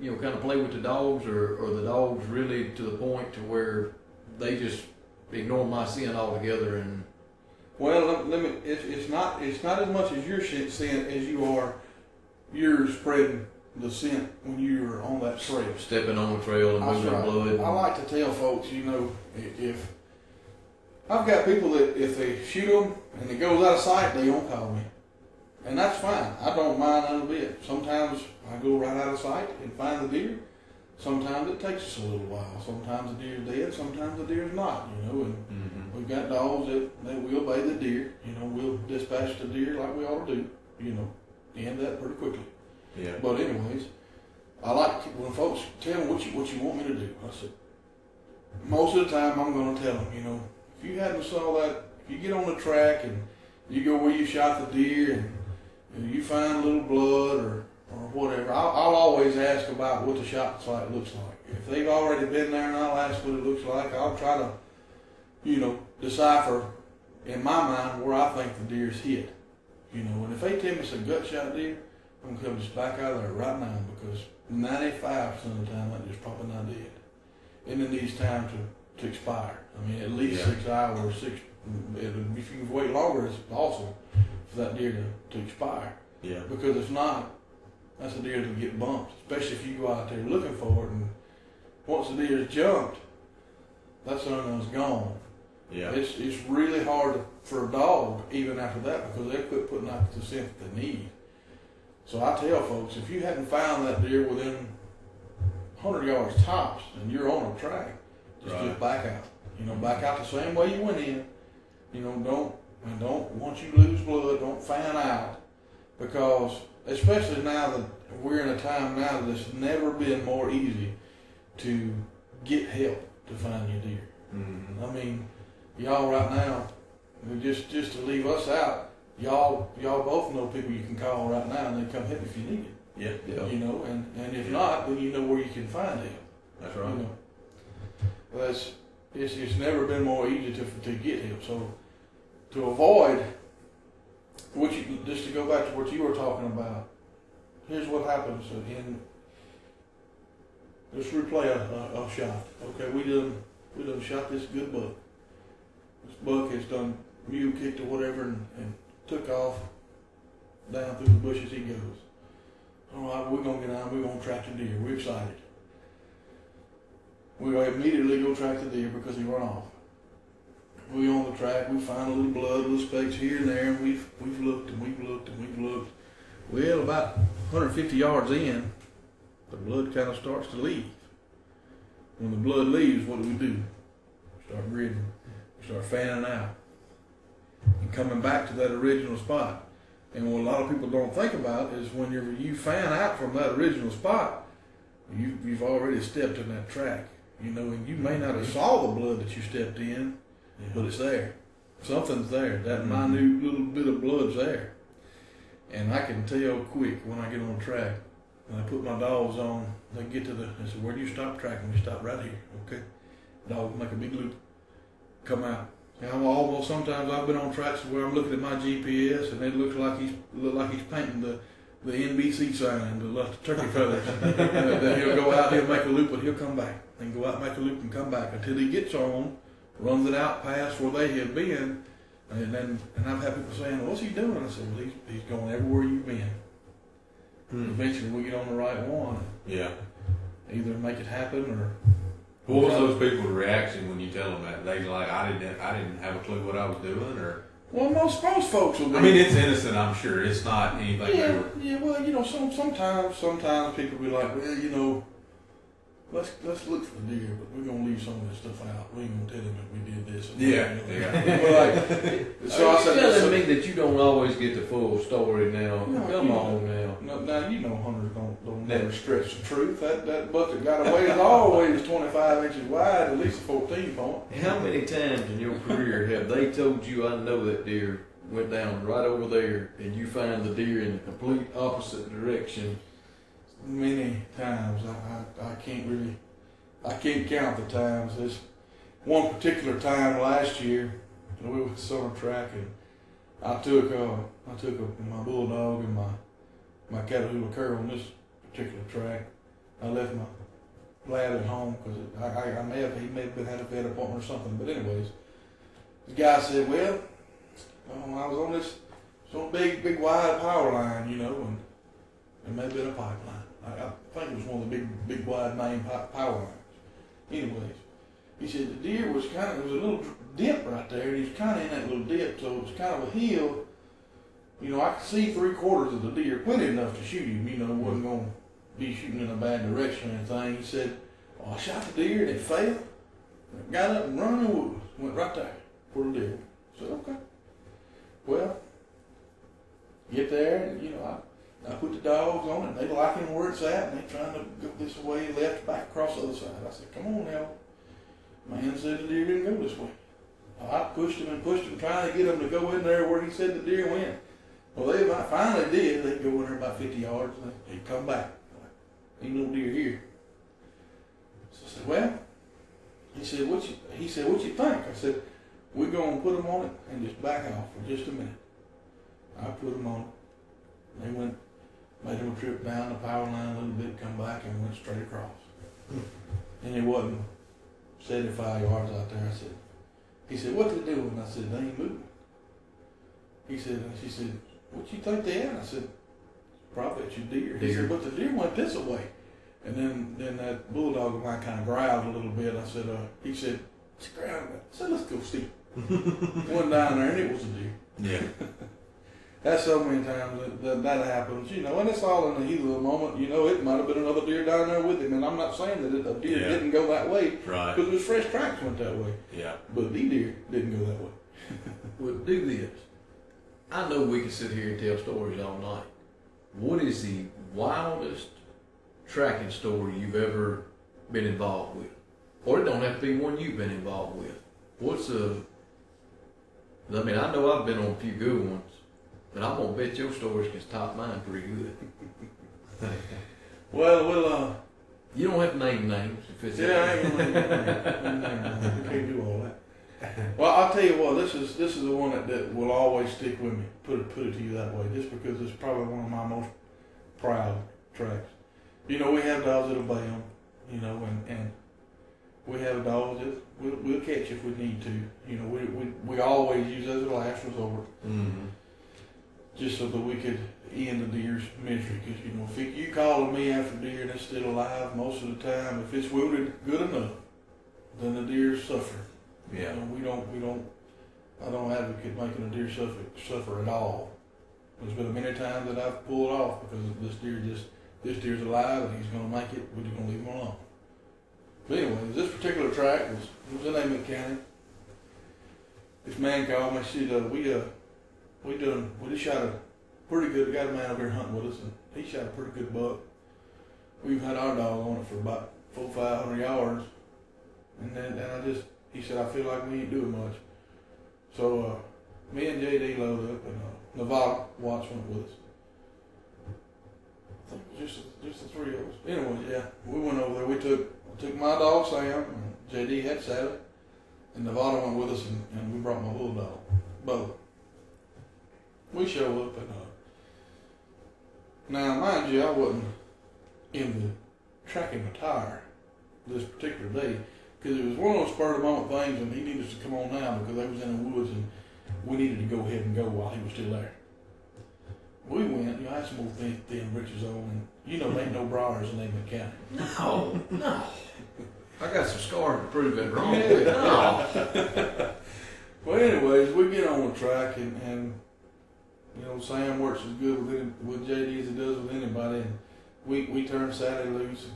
Speaker 3: you know kind of play with the dogs, or or the dogs really to the point to where they just ignore my scent altogether and
Speaker 4: Well, let, let me. It's, it's not. It's not as much as your shit scent as you are. You're spreading the scent when you're on that trail.
Speaker 3: stepping on the trail and moving
Speaker 4: right.
Speaker 3: blood.
Speaker 4: I like to tell folks, you know, if I've got people that if they shoot them and it goes out of sight, they don't call me, and that's fine. I don't mind none of it. Sometimes I go right out of sight and find the deer. Sometimes it takes us a little while. Sometimes the deer's dead. Sometimes the deer's not. You know, and
Speaker 1: Mm-hmm.
Speaker 4: We've got dogs that, that will obey the deer. You know, we'll dispatch the deer like we ought to do. You know, end that pretty quickly.
Speaker 1: Yeah.
Speaker 4: But anyways, I like to, when folks tell me what you what you want me to do. I said most of the time I'm going to tell them. You know, if you hadn't saw that, if you get on the track and you go where you shot the deer and, and you find a little blood or, or whatever, I'll, I'll always ask about what the shot site looks like. If they've already been there and I'll ask what it looks like, I'll try to, you know, decipher in my mind where I think the deer's hit. You know, and if they tell me it's a gut shot deer, I'm gonna come just back out of there right now because 95% of the time that deer's probably not dead. And it needs time to, to expire. I mean, at least
Speaker 1: Yeah.
Speaker 4: six hours, six, if you can wait longer, it's awesome for that deer to, to expire.
Speaker 1: Yeah.
Speaker 4: Because if not, that's a deer that'll get bumped, especially if you go out there looking for it. And once the deer's jumped, that's that son is gone.
Speaker 1: Yeah.
Speaker 4: It's it's really hard for a dog even after that because they quit putting out the scent that they need. So I tell folks, if you hadn't found that deer within 100 yards tops and you're on a track, just
Speaker 1: Right.
Speaker 4: just back out. You know, back out the same way you went in. You know, don't and don't once you lose blood, don't fan out because especially now that we're in a time now that it's never been more easy to get help to find your deer.
Speaker 1: Mhm.
Speaker 4: I mean, y'all right now, just just to leave us out, y'all y'all both know people you can call right now and they come help if you need it.
Speaker 1: Yeah.
Speaker 3: Yeah.
Speaker 4: You know, and, and if
Speaker 1: Yeah.
Speaker 4: not, then you know where you can find help.
Speaker 1: That's
Speaker 4: You
Speaker 1: right.
Speaker 4: know, that's it's it's never been more easy to to get help. So to avoid you just to go back to what you were talking about. Here's what happens in. Let's replay a, a, a shot. Okay, we done we done shot this good buck. This buck has done mule kicked or whatever and, and took off down through the bushes he goes. All right, we're gonna get on. We're gonna track the deer. We're excited. We immediately go track the deer because he run off. We on the track. We find a little blood, little specks here and there. And we've we've looked and we've looked and we've looked. Well, about 150 yards in, the blood kind of starts to leave. When the blood leaves, what do we do? We start gritting. We start fanning out and coming back to that original spot. And what a lot of people don't think about is when you you fan out from that original spot, you you've already stepped in that track. You know, and you may not have saw the blood that you stepped in, but it's there. Something's there. That
Speaker 1: Mhm.
Speaker 4: minute little bit of blood's there. And I can tell quick when I get on track. And I put my dogs on, they get to the, I said, where do you stop tracking? We stop right here, okay? Dog make a big loop, come out. And I'm almost, sometimes I've been on tracks where I'm looking at my GPS and it looks like he's, look like he's painting the, the NBC sign, the turkey feathers. (laughs) then he'll go out, he'll make a loop, but he'll come back. And go out, make a loop and come back until he gets on, runs it out past where they have been. And then, and I've had people saying, what's he doing? I said, well, he's, he's going everywhere you've been.
Speaker 1: Hmm.
Speaker 4: Eventually we get on the right one.
Speaker 1: Yeah.
Speaker 4: Either make it happen or
Speaker 1: What was those people's reaction when you tell them that? They like, I didn't, I didn't have a clue what I was doing, or
Speaker 4: well, most most folks will be.
Speaker 1: I mean, it's innocent. I'm sure it's not anything.
Speaker 4: yeah, yeah. Well, you know, some sometimes sometimes people be like, well, you know, let's let's look for the deer, but we're gonna leave some of this stuff out. We ain't gonna tell him that we did this. And
Speaker 1: Yeah,
Speaker 4: that,
Speaker 1: yeah. (laughs)
Speaker 4: But like,
Speaker 3: So
Speaker 4: so I
Speaker 3: Are you
Speaker 4: said,
Speaker 3: telling
Speaker 4: so-
Speaker 3: me that you don't always get the full story now?
Speaker 4: No,
Speaker 3: Come
Speaker 4: you
Speaker 3: on now.
Speaker 4: No, now you know hunters don't don't
Speaker 3: Yeah.
Speaker 4: never stretch the truth. That that buck that got away (laughs) is always twenty five inches wide, at least a fourteen point.
Speaker 3: How many times in your career have they told you, I know that deer went down right over there, and you find the deer in the complete opposite direction?
Speaker 4: Many times I, I I can't really I can't count the times. This one particular time last year, we were summer track and I took uh I took a, my bulldog and my my Catahoula cur on this particular track. I left my lad at home because I, I, I may have he may have been had a vet appointment or something. But anyways, the guy said, "Well, um, I was on this some big big wide power line, you know, and it may have been a pipeline. I, I think it was one of the big big wide main power lines. Anyways, he said the deer was kind of there was a little dip right there, and he was kind of in that little dip, so it was kind of a hill." You know, I could see three quarters of the deer, plenty enough to shoot him. You know, wasn't going to be shooting in a bad direction or anything. He said, "Oh, I shot the deer and it failed. Got up and run woods. Went right there for the deer." I said, "Okay." Well, get there, and you know, I, I put the dogs on it. and They liking where it's at, and they trying to go this way, left, back, across the other side. I said, "Come on now." Man said the deer didn't go this way. I pushed him and pushed him, trying to get him to go in there where he said the deer went. Well, they fi- finally did. They'd go in there about 50 yards and they'd come back. Ain't no deer here. So I said, well, he said, what you, he said, what you think? I said, we're going to put them on it and just back off for just a minute. I put them on it. They went, made a trip down the power line a little bit, come back and went straight across. And it wasn't 75 yards out there. I said, he said, what they doing? I said, they ain't moving. He said, and she said, what you think they are? I said, probably at your deer. He said, but the deer went this way. And then, then that bulldog of mine kind of growled a little bit. I said, uh, he said, it's growling. I said, let's go see. (laughs) Went down there and it was a deer.
Speaker 1: Yeah. (laughs)
Speaker 4: That's so many times that, that that happens, you know, and it's all in the heat of the moment. You know, it might have been another deer down there with him, and I'm not saying that it, a deer
Speaker 1: Yeah.
Speaker 4: didn't go that way
Speaker 1: Right.
Speaker 4: because his fresh tracks went that way,
Speaker 1: Yeah.
Speaker 4: but the deer didn't go that way. (laughs)
Speaker 3: Well, do this. I know we can sit here and tell stories all night. What is the wildest tracking story you've ever been involved with? Or it don't have to be one you've been involved with. What's a? I mean, I know I've been on a few good ones, but I'm gonna bet your stories can top mine pretty good.
Speaker 4: Well, well, uh,
Speaker 3: You don't have to name names if it's.
Speaker 4: yeah, I ain't gonna, name we can't do all that. Well, I'll tell you what, this is this is the one that, that will always stick with me. Put it put it to you that way, just because it's probably one of my most proud tracks. You know, we have dogs that'll obey them, you know, and, and we have dogs that we'll, we'll catch if we need to. You know, we, we, we always use those as a last resort,
Speaker 1: Mm-hmm.
Speaker 4: Just so that we could end the deer's misery. Because, you know, if it, you calling me after deer and it's still alive, most of the time, if it's wounded good enough, then the deer suffer.
Speaker 1: Yeah.
Speaker 4: You know, we don't, we don't, I don't advocate making a deer suffer, suffer at all. There's been many times that I've pulled off because this deer just, this deer's alive and he's gonna make it, we're just gonna leave him alone. But anyways, this particular track was, was in Amite County. This man called me, said, uh, we, uh, we done, we just shot a pretty good, We got a man over here hunting with us and he shot a pretty good buck. We've had our dog on it for about four, five hundred yards. And then, and I just, he said, I feel like we ain't doing much. So, uh, me and JD loaded up and, uh, Nevada Watch went with us. Just, just the three of us. Anyway, yeah, we went over there. We took, took my dog Sam and JD had Sally. And Nevada went with us and, and we brought my bulldog, Bo. We show up and, uh, now mind you, I wasn't in the tracking attire this particular day because it was one of those spur of the moment things, and he needed us to come on now because they was in the woods, and we needed to go ahead and go while he was still there. We went, you know, I had some old thin, thin breeches on, and you know, there ain't no briars in Amite County.
Speaker 3: No, no. (laughs) I got some scars to prove it wrong.
Speaker 4: Yeah.
Speaker 3: No. (laughs)
Speaker 4: Well, anyways, we get on the track, and, and you know, Sam works as good with any, with JD as he does with anybody, and we we turn Sally loose.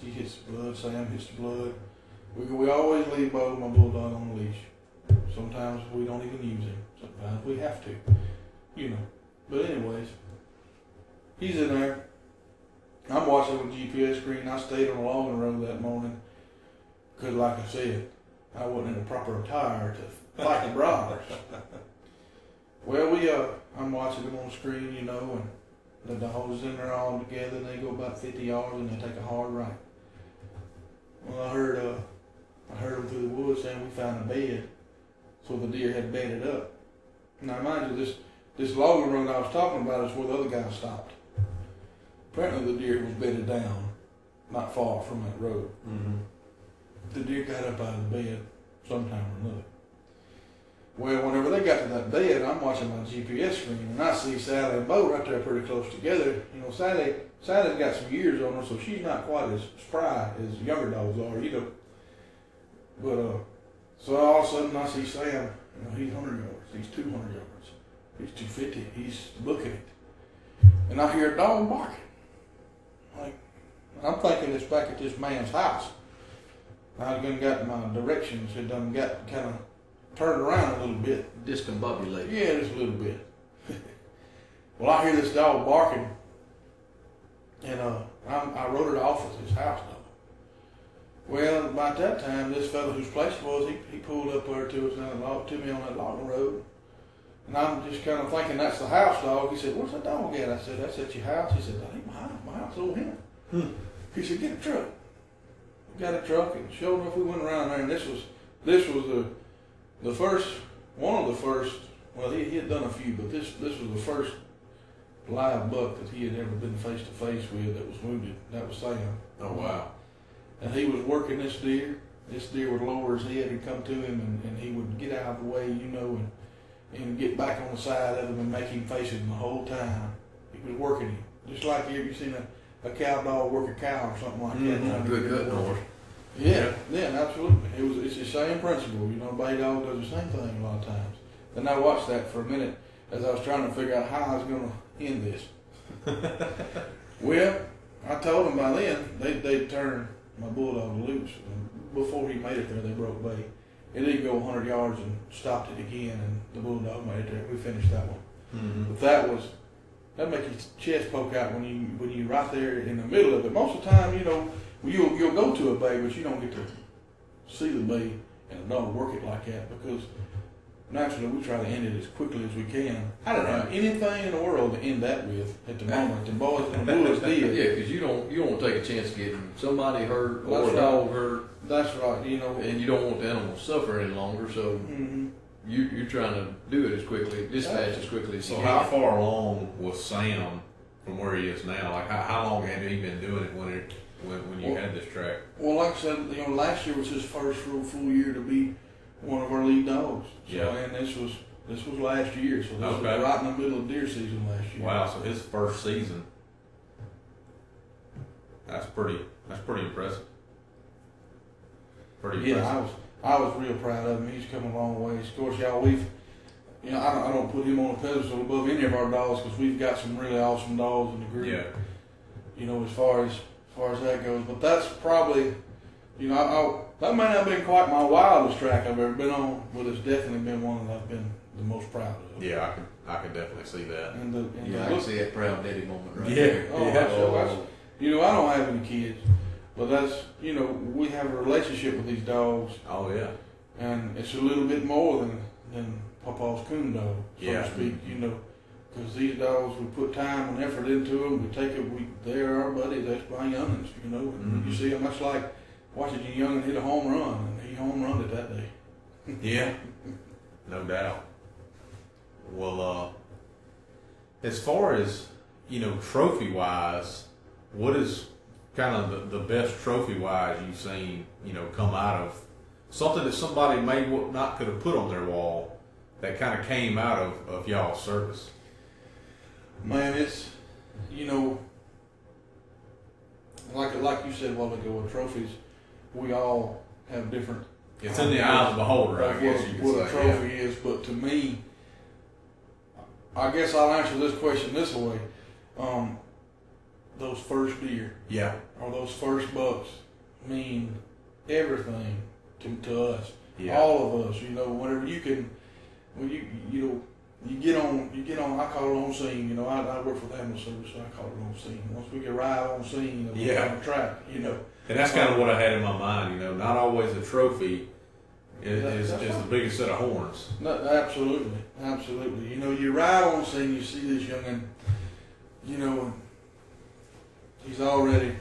Speaker 4: She hits the blood. Sam hits the blood. We we always leave Bo, my bulldog, on the leash. Sometimes we don't even use him. Sometimes we have to, you know. But anyways, he's in there. I'm watching with GPS screen. I stayed on the long road that morning because, like I said, I wasn't in the proper attire to fight the briars. (laughs) well, we uh, I'm watching them on the screen, you know, and the dogs in there all together. And they go about 50 yards and they take a hard right. Well, I heard uh, I heard them through the woods saying we found a bed, so the deer had bedded up. Now, mind you, this this logging run I was talking about is where the other guy stopped. Apparently, the deer was bedded down, not far from that road.
Speaker 1: Mm-hmm.
Speaker 4: The deer got up out of the bed sometime or another. Well, whenever they got to that bed, I'm watching my GPS screen and I see Sally and Bo right there pretty close together. You know, Sally Sally's got some years on her, so she's not quite as spry as younger dogs are, you know. But uh, so all of a sudden I see Sam. You know, he's 100 yards. He's 200 yards. He's 250. He's looking it, and I hear a dog barking. Like I'm thinking it's back at this man's house. I done got my directions had done got kind of turned around a little bit.
Speaker 3: Discombobulated.
Speaker 4: Yeah, just a little bit. (laughs) well, I hear this dog barking, and uh, I'm, I wrote it off as his house dog. Well, about that time, this fellow whose place it was, he, he pulled up there to us down the log, to me on that logging road. And I'm just kind of thinking that's the house dog. He said, "Where's that dog at?" I said, "That's at your house." He said, "That ain't my house. My house over here." Hmm. He said, "Get a truck." We got a truck, and sure enough, we went around there. And this was this was the the first one of the first. Well, he, he had done a few, but this this was the first live buck that he had ever been face to face with that was wounded. That was Sam.
Speaker 1: Oh wow.
Speaker 4: And he was working this deer. This deer would lower his head and come to him, and, and he would get out of the way, you know, and and get back on the side of him and make him face him the whole time. He was working him, just like you ever seen a, a cow dog work a cow or something like that.
Speaker 1: Mhm.
Speaker 4: trying to
Speaker 3: Good
Speaker 4: get him
Speaker 3: cutting
Speaker 4: to work.
Speaker 3: horse.
Speaker 4: Yeah, yeah, absolutely. It was it's the same principle. You know, bay dog does the same thing a lot of times. And I watched that for a minute as I was trying to figure out how I was going to end this. (laughs) well, I told them by then they they turned my bulldog loose. And before he made it there, they broke bay. It didn't go 100 yards and stopped it again, and the bulldog made it there. We finished that one.
Speaker 1: Mm-hmm.
Speaker 4: But that was that make your chest poke out when you when you're right there in the middle of it. Most of the time, you know, you'll you'll go to a bay, but you don't get to see the bay and a dog work it like that because naturally we try to end it as quickly as we can. I don't have anything in the world to end that with at the moment. The boys (laughs) and the bullets
Speaker 3: Yeah, because you don't you don't want to take a chance of getting somebody hurt or
Speaker 4: That's
Speaker 3: a
Speaker 4: right.
Speaker 3: dog hurt,
Speaker 4: That's right. You know.
Speaker 3: and you don't want the animal to suffer any longer. So
Speaker 4: hmm
Speaker 3: you you're trying to do it as quickly, dispatch as quickly as
Speaker 1: So
Speaker 3: you
Speaker 1: how
Speaker 3: can.
Speaker 1: far along was Sam from where he is now? Like how, how long had he been doing it when it when, when you
Speaker 4: Well-
Speaker 1: had this track?
Speaker 4: Well, like I said, you know, last year was his first real full year to be one of our lead dogs. So,
Speaker 1: Yeah.
Speaker 4: And this was this was last year, so this
Speaker 1: Okay.
Speaker 4: was right in the middle of deer season last year.
Speaker 1: Wow, so his first season. That's pretty that's pretty impressive. Pretty
Speaker 4: Yeah,
Speaker 1: impressive.
Speaker 4: I was I was real proud of him. He's come a long ways. Of course, y'all, we've you know I don't, I don't put him on a pedestal above any of our dogs because we've got some really awesome dogs in the group.
Speaker 1: Yeah.
Speaker 4: You know, as far as as far as that goes, but that's probably you know I, I, that may not have been quite my wildest track I've ever been on, but it's definitely been one that I've been the most proud of.
Speaker 1: Yeah, I can I can definitely see that.
Speaker 4: And the, and
Speaker 3: Yeah,
Speaker 4: the
Speaker 3: I
Speaker 4: look
Speaker 3: can see that proud daddy moment right
Speaker 1: Yeah.
Speaker 3: there.
Speaker 4: Oh,
Speaker 1: Yeah.
Speaker 4: that's- that's- You know, I don't have any kids, but that's you know we have a relationship with these dogs,
Speaker 1: Oh yeah.
Speaker 4: and it's a little bit more than than Papa's coon dog, so
Speaker 1: Yeah.
Speaker 4: to speak. You know, because these dogs we put time and effort into them. We take it. We they're our buddies. That's my youngins. You know, and you
Speaker 1: Mhm.
Speaker 4: see them. That's like watching your youngin hit a home run, and he home runned it that day. (laughs)
Speaker 1: Yeah. No doubt. Well, uh, as far as you know, trophy wise, what is kind of the, the best trophy wise you've seen? You know, come out of something that somebody may not could have put on their wall that kind of came out of, of y'all's service.
Speaker 4: Man, it's you know, like like you said a while ago with trophies, we all have different
Speaker 1: It's in the eye of the beholder, I guess
Speaker 4: what,
Speaker 1: you
Speaker 4: what
Speaker 1: could
Speaker 4: a
Speaker 1: say.
Speaker 4: trophy is, but to me, I guess I'll answer this question this way: um, those first deer
Speaker 1: Yeah.
Speaker 4: or those first bucks mean everything to, to us,
Speaker 1: Yeah.
Speaker 4: all of us. You know, whenever you can, when you you know. You get on, you get on. I call it on scene. You know, I, I work for the ambulance service, so I call it on scene. Once we get right on scene, and we're
Speaker 1: Yeah.
Speaker 4: on track. You know,
Speaker 1: And that's kind of what I had in my mind. You know, not always a trophy is,
Speaker 4: That-
Speaker 1: is, is the biggest set of horns.
Speaker 4: No, absolutely, absolutely. You know, you ride on scene, you see this young and you know, he's already,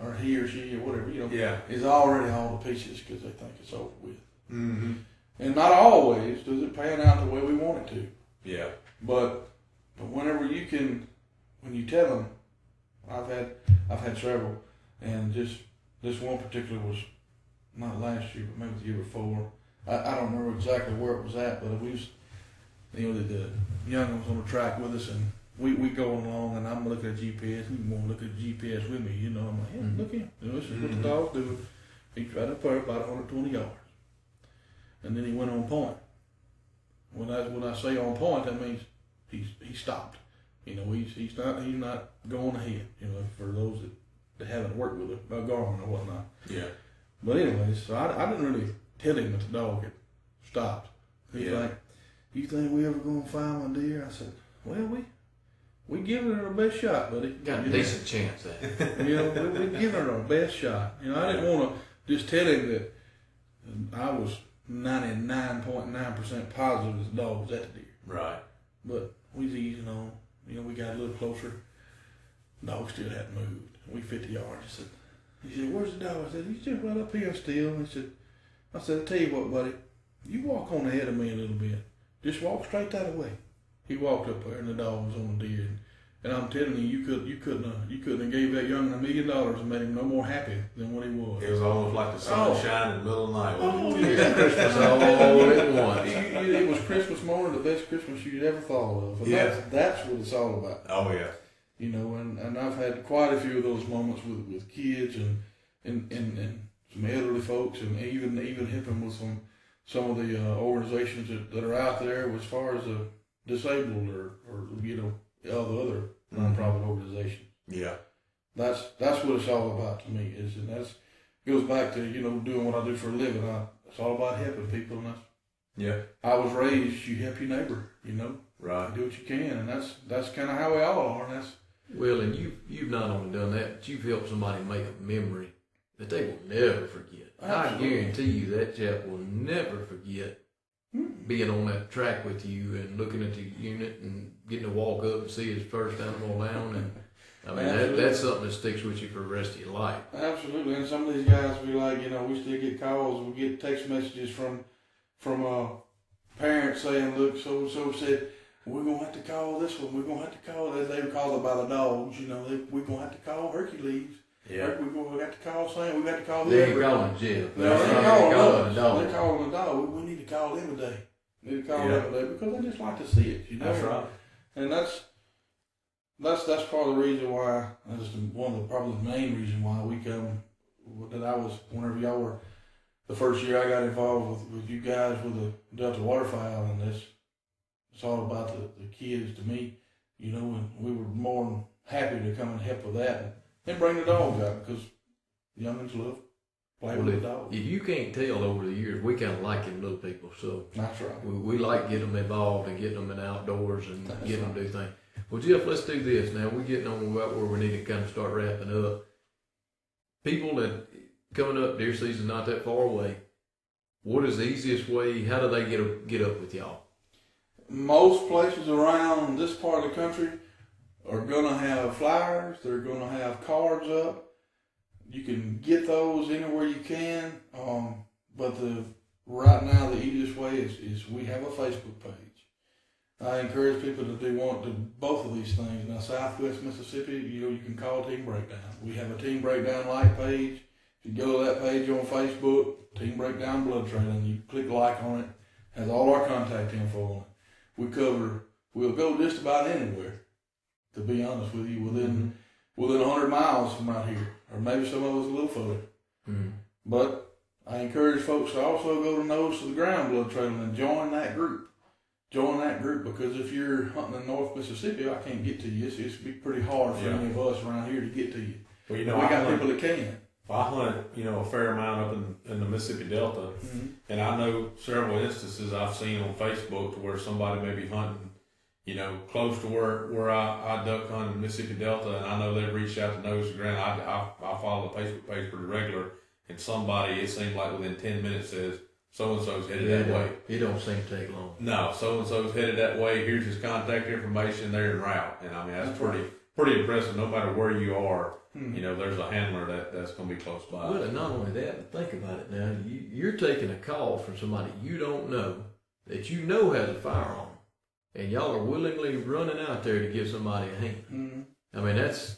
Speaker 4: or he or she or whatever, you know,
Speaker 1: Yeah.
Speaker 4: is already all the pieces because they think it's over with.
Speaker 1: Mm-hmm.
Speaker 4: And not always does it pan out the way we want it to.
Speaker 1: Yeah.
Speaker 4: But, but whenever you can, when you tell them, I've had, I've had several, and just this one particular was not last year, but maybe the year before. I, I don't remember exactly where it was at, but we was, you know, the, the young one was on the track with us, and we we going along, and I'm looking at GPS, and he want to look at GPS with me, you know. I'm like, hey,
Speaker 3: Mhm.
Speaker 4: look here, you know, this is what
Speaker 1: Mhm.
Speaker 4: the dog's doing. He tried to there about 120 yards, and then he went on point. When I when I say on point, that means he's he stopped. You know, he's he's not he's not going ahead. You know, for those that, that haven't worked with a, a Garmin or whatnot.
Speaker 1: Yeah.
Speaker 4: But anyways, so I, I didn't really tell him that the dog had stopped. He's
Speaker 1: Yeah.
Speaker 4: like, "You think we ever gonna find one deer?" I said, "Well, we we giving it our best shot, buddy.
Speaker 3: Got a
Speaker 4: You know?
Speaker 3: decent chance at. (laughs)
Speaker 4: You know, we, we giving it our best shot. You know, I didn't want to just tell him that I was ninety nine point nine percent positive the dog was at the deer.
Speaker 1: Right.
Speaker 4: But we was easing on. You know, we got a little closer. Dog still hadn't moved. We 50 yards. He said, he said, where's the dog? I said, he's just right up here still. He said, I said, I tell you what, buddy, you walk on ahead of me a little bit. Just walk straight that way. He walked up there and the dog was on the deer. And, and I'm telling you, you could you couldn't have, you couldn't have gave that young man a million dollars and made him no more happy than what he was.
Speaker 1: It was almost like the sun
Speaker 4: Oh.
Speaker 1: shining in the middle of the night.
Speaker 4: Oh,
Speaker 3: Christmas all at once. (laughs)
Speaker 4: It was Christmas morning, the best Christmas you'd ever thought of. And
Speaker 1: Yeah.
Speaker 4: that's, that's what it's all about.
Speaker 1: Oh yeah.
Speaker 4: you know, and, and I've had quite a few of those moments with, with kids and, and, and, and some elderly folks and even even helping with some some of the uh, organizations that, that are out there as far as the disabled or, or you know all the other nonprofit organizations.
Speaker 1: Yeah.
Speaker 4: That's that's what it's all about to me. Is and that's goes back to you know doing what I do for a living. I, it's all about helping people, and that's
Speaker 1: Yeah.
Speaker 4: I was raised. You help your neighbor, you know,
Speaker 1: Right.
Speaker 4: do what you can, and that's that's kind of how we all are, and that's
Speaker 3: Well, and you you've not only done that, but you've helped somebody make a memory that they will never forget. I guarantee you that chap will never forget being on that track with you and looking at the unit and getting to walk up and see his first animal down and I mean that, that's something that sticks with you for the rest of your life.
Speaker 4: Absolutely, and some of these guys be like, you know, we still get calls, we get text messages from from uh, parents saying, look, so and so said we're gonna have to call this one, we're gonna have to call. They they were called by the dogs, you know, they, we're gonna have to call Hercules.
Speaker 1: Yeah.
Speaker 4: We're gonna we got to call Sam. We got to call
Speaker 3: They ain't calling Jeff.
Speaker 4: No, they're
Speaker 3: They're
Speaker 4: calling
Speaker 3: calling the dog.
Speaker 4: They're calling the dog. We, we need to call them today. Need to call
Speaker 1: Yeah.
Speaker 4: them today because they just like to see it. You know.
Speaker 1: That's right.
Speaker 4: And that's that's that's part of the reason why. That's one of the probably the main reason why we come. That I was whenever y'all were the first year I got involved with, with you guys with the Delta Waterfowl, and this it's all about the, the kids to me. You know, and we were more than happy to come and help with that and, bring the dogs out because the youngins love
Speaker 3: Well, if,
Speaker 4: the
Speaker 3: if you can't tell over the years, we kind of like them little people. So
Speaker 4: That's right.
Speaker 3: we, we like getting them involved and getting them in outdoors and
Speaker 4: That's
Speaker 3: getting them to do things. Well, Jeff, let's do this now. We're getting on about where we need to kind of start wrapping up. People that coming up deer season not that far away. What is the easiest way? How do they get get up with y'all?
Speaker 4: most places around this part of the country are gonna have flyers. They're gonna have cards up. You can get those anywhere you can. Um, but the right now the easiest way is, is we have a Facebook page. I encourage people to do want to both of these things. Now Southwest Mississippi, you know, you can call Team Breakdown. We have a Team Breakdown like page. If you go to that page on Facebook, Team Breakdown Blood Trailing, you click like on it, has all our contact info on it we cover we'll go just about anywhere to be honest with you within within 100 miles from out here or maybe some of us a little further
Speaker 3: Mm.
Speaker 4: but i encourage folks to also go to nose to the ground blood trail and join that group. Join that group because if you're hunting in north mississippi i can't get to you. It's, it's be pretty hard for
Speaker 1: Yeah.
Speaker 4: any of us around here to get to you.
Speaker 1: Well, you know,
Speaker 4: we
Speaker 1: I
Speaker 4: got
Speaker 1: hunt,
Speaker 4: people that can.
Speaker 1: I hunt, you know, a fair amount up in, in the Mississippi Delta, and I know several instances I've seen on Facebook to where somebody may be hunting, you know, close to where where I, I duck hunt in Mississippi Delta, and I know they've reached out to Nose to Ground. I, I, I follow the Facebook page pretty regular, and somebody it seems like within ten minutes says so and so's headed
Speaker 3: Yeah,
Speaker 1: that
Speaker 3: it
Speaker 1: way.
Speaker 3: don't, it don't seem to take long.
Speaker 1: No, so and so's headed that way. Here's his contact information. They're en route, and I mean that's,
Speaker 4: That's
Speaker 1: pretty
Speaker 4: right.
Speaker 1: pretty impressive. No matter where you are,
Speaker 4: Mhm.
Speaker 1: you know, there's a handler that that's going to be close by.
Speaker 3: Well, and not only that, but think about it now. You, you're taking a call from somebody you don't know that you know has a firearm, and y'all are willingly running out there to give somebody a hand.
Speaker 4: Mhm.
Speaker 3: I mean, that's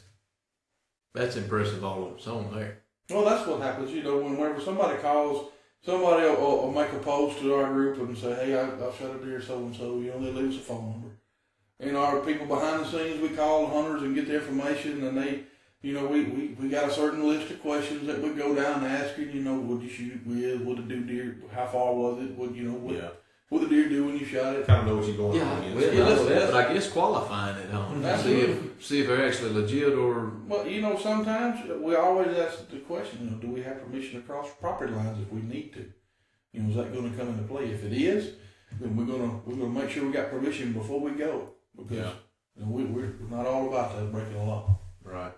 Speaker 3: that's impressive all of its own there.
Speaker 4: Well, that's what happens. You know, whenever somebody calls, somebody will, will, will make a post to our group and say, "Hey, I, I've shot a deer, so and so." You know, they leave us a phone number. And our people behind the scenes, we call the hunters and get the information, and they, you know, we, we, we got a certain list of questions that we go down asking. You know, what did you shoot with? What did do deer? How far was it? What you know? What,
Speaker 1: yeah,
Speaker 4: what the deer do when you shot it?
Speaker 1: kind of know what you're going
Speaker 3: Yeah,
Speaker 1: on against.
Speaker 3: well,
Speaker 4: Yeah,
Speaker 3: I know
Speaker 4: that's-
Speaker 3: but I guess qualifying it, huh? Mm-hmm.
Speaker 4: See
Speaker 3: if see if they're actually legit or
Speaker 4: Well, you know, sometimes we always ask the question, you know, do we have permission to cross property lines if we need to? You know, is that going to come into play? If it is, then we're gonna we're gonna make sure we got permission before we go because
Speaker 1: Yeah.
Speaker 4: you know, we, we're not all about that breaking the law.
Speaker 1: Right.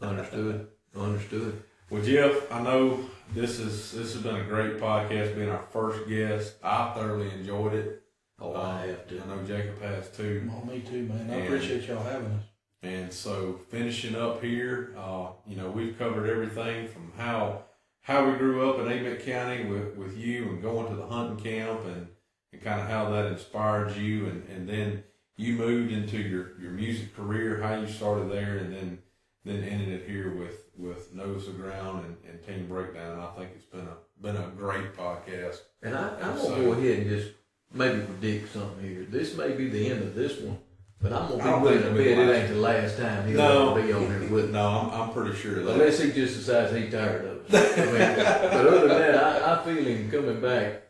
Speaker 3: understood, understood.
Speaker 1: Well, Jeff, I know this is this has been a great podcast. Being our first guest, I thoroughly enjoyed it.
Speaker 3: Oh,
Speaker 1: Uh,
Speaker 3: I have to.
Speaker 1: I know Jacob has too.
Speaker 4: Oh, me too, man. I
Speaker 1: And-
Speaker 4: appreciate y'all having us.
Speaker 1: And so finishing up here, uh, you know, we've covered everything from how how we grew up in Amite County with, with you and going to the hunting camp and, and kind of how that inspired you and, and then you moved into your, your music career, how you started there and then then ended it here with, with Nose of Ground and, and Team Breakdown. I think it's been a been a great podcast.
Speaker 3: And I, I'm
Speaker 1: So-
Speaker 3: gonna go ahead and just maybe predict something here. This may be the end of this one, but I'm gonna be willing to bet it ain't the last time he'll
Speaker 1: No.
Speaker 3: ever be on here with.
Speaker 1: No, I'm, I'm pretty sure that.
Speaker 3: Unless he just decides he's tired of us. I mean, but other than that, I, I feel him coming back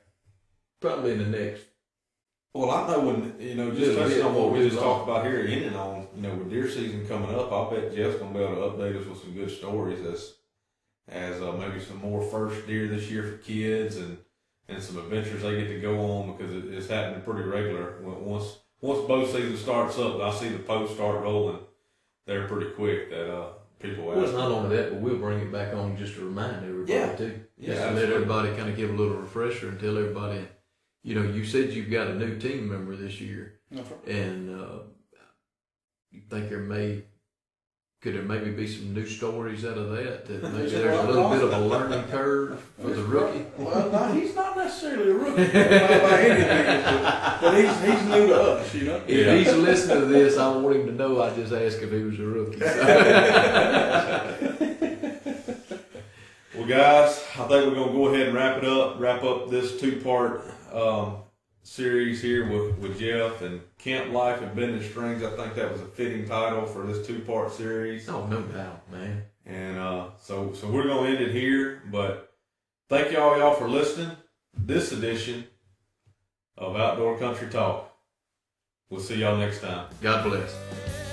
Speaker 3: probably in the next.
Speaker 1: Well, I know when you know, just touching on what we just talked about here, ending on you know with deer season coming up, I bet Jeff's gonna be able to update us with some good stories as as uh, maybe some more first deer this year for kids and and some adventures they get to go on because it, it's happening pretty regular. Once once bow season starts up, I see the posts start rolling. They're pretty quick that uh people.
Speaker 3: Well,
Speaker 1: ask.
Speaker 3: not only that, but we'll bring it back on just to remind everybody
Speaker 1: Yeah.
Speaker 3: too.
Speaker 1: Yeah,
Speaker 3: just to let everybody kind of give a little refresher and tell everybody. You know, you said you've got a new team member this year. And uh, you think there may could there maybe be some new stories out of that? That (laughs) maybe there's a little bit of a learning curve for the rookie.
Speaker 4: Well, no, he's not necessarily a rookie by, by any means, but, but he's, he's new to us, you know.
Speaker 3: If
Speaker 1: Yeah.
Speaker 3: he's listening to this, I want him to know I just asked if he was a rookie. (laughs)
Speaker 1: Well, guys, I think we're gonna go ahead and wrap it up. Wrap up this two-part um, series here with, with Jeff and Camp Life and Bend the Strings. I think that was a fitting title for this two-part series.
Speaker 3: oh, no doubt, man.
Speaker 1: And uh, so, so we're gonna end it here. But thank y'all, y'all for listening. This edition of Outdoor Country Talk. We'll see y'all next time.
Speaker 3: God bless.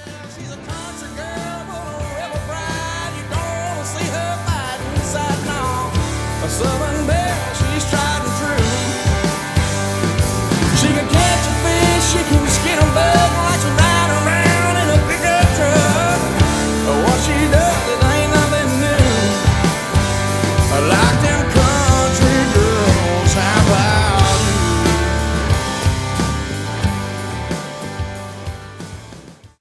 Speaker 5: Southern Belle, she's tried and true. She can catch a fish, she can skin a bug like she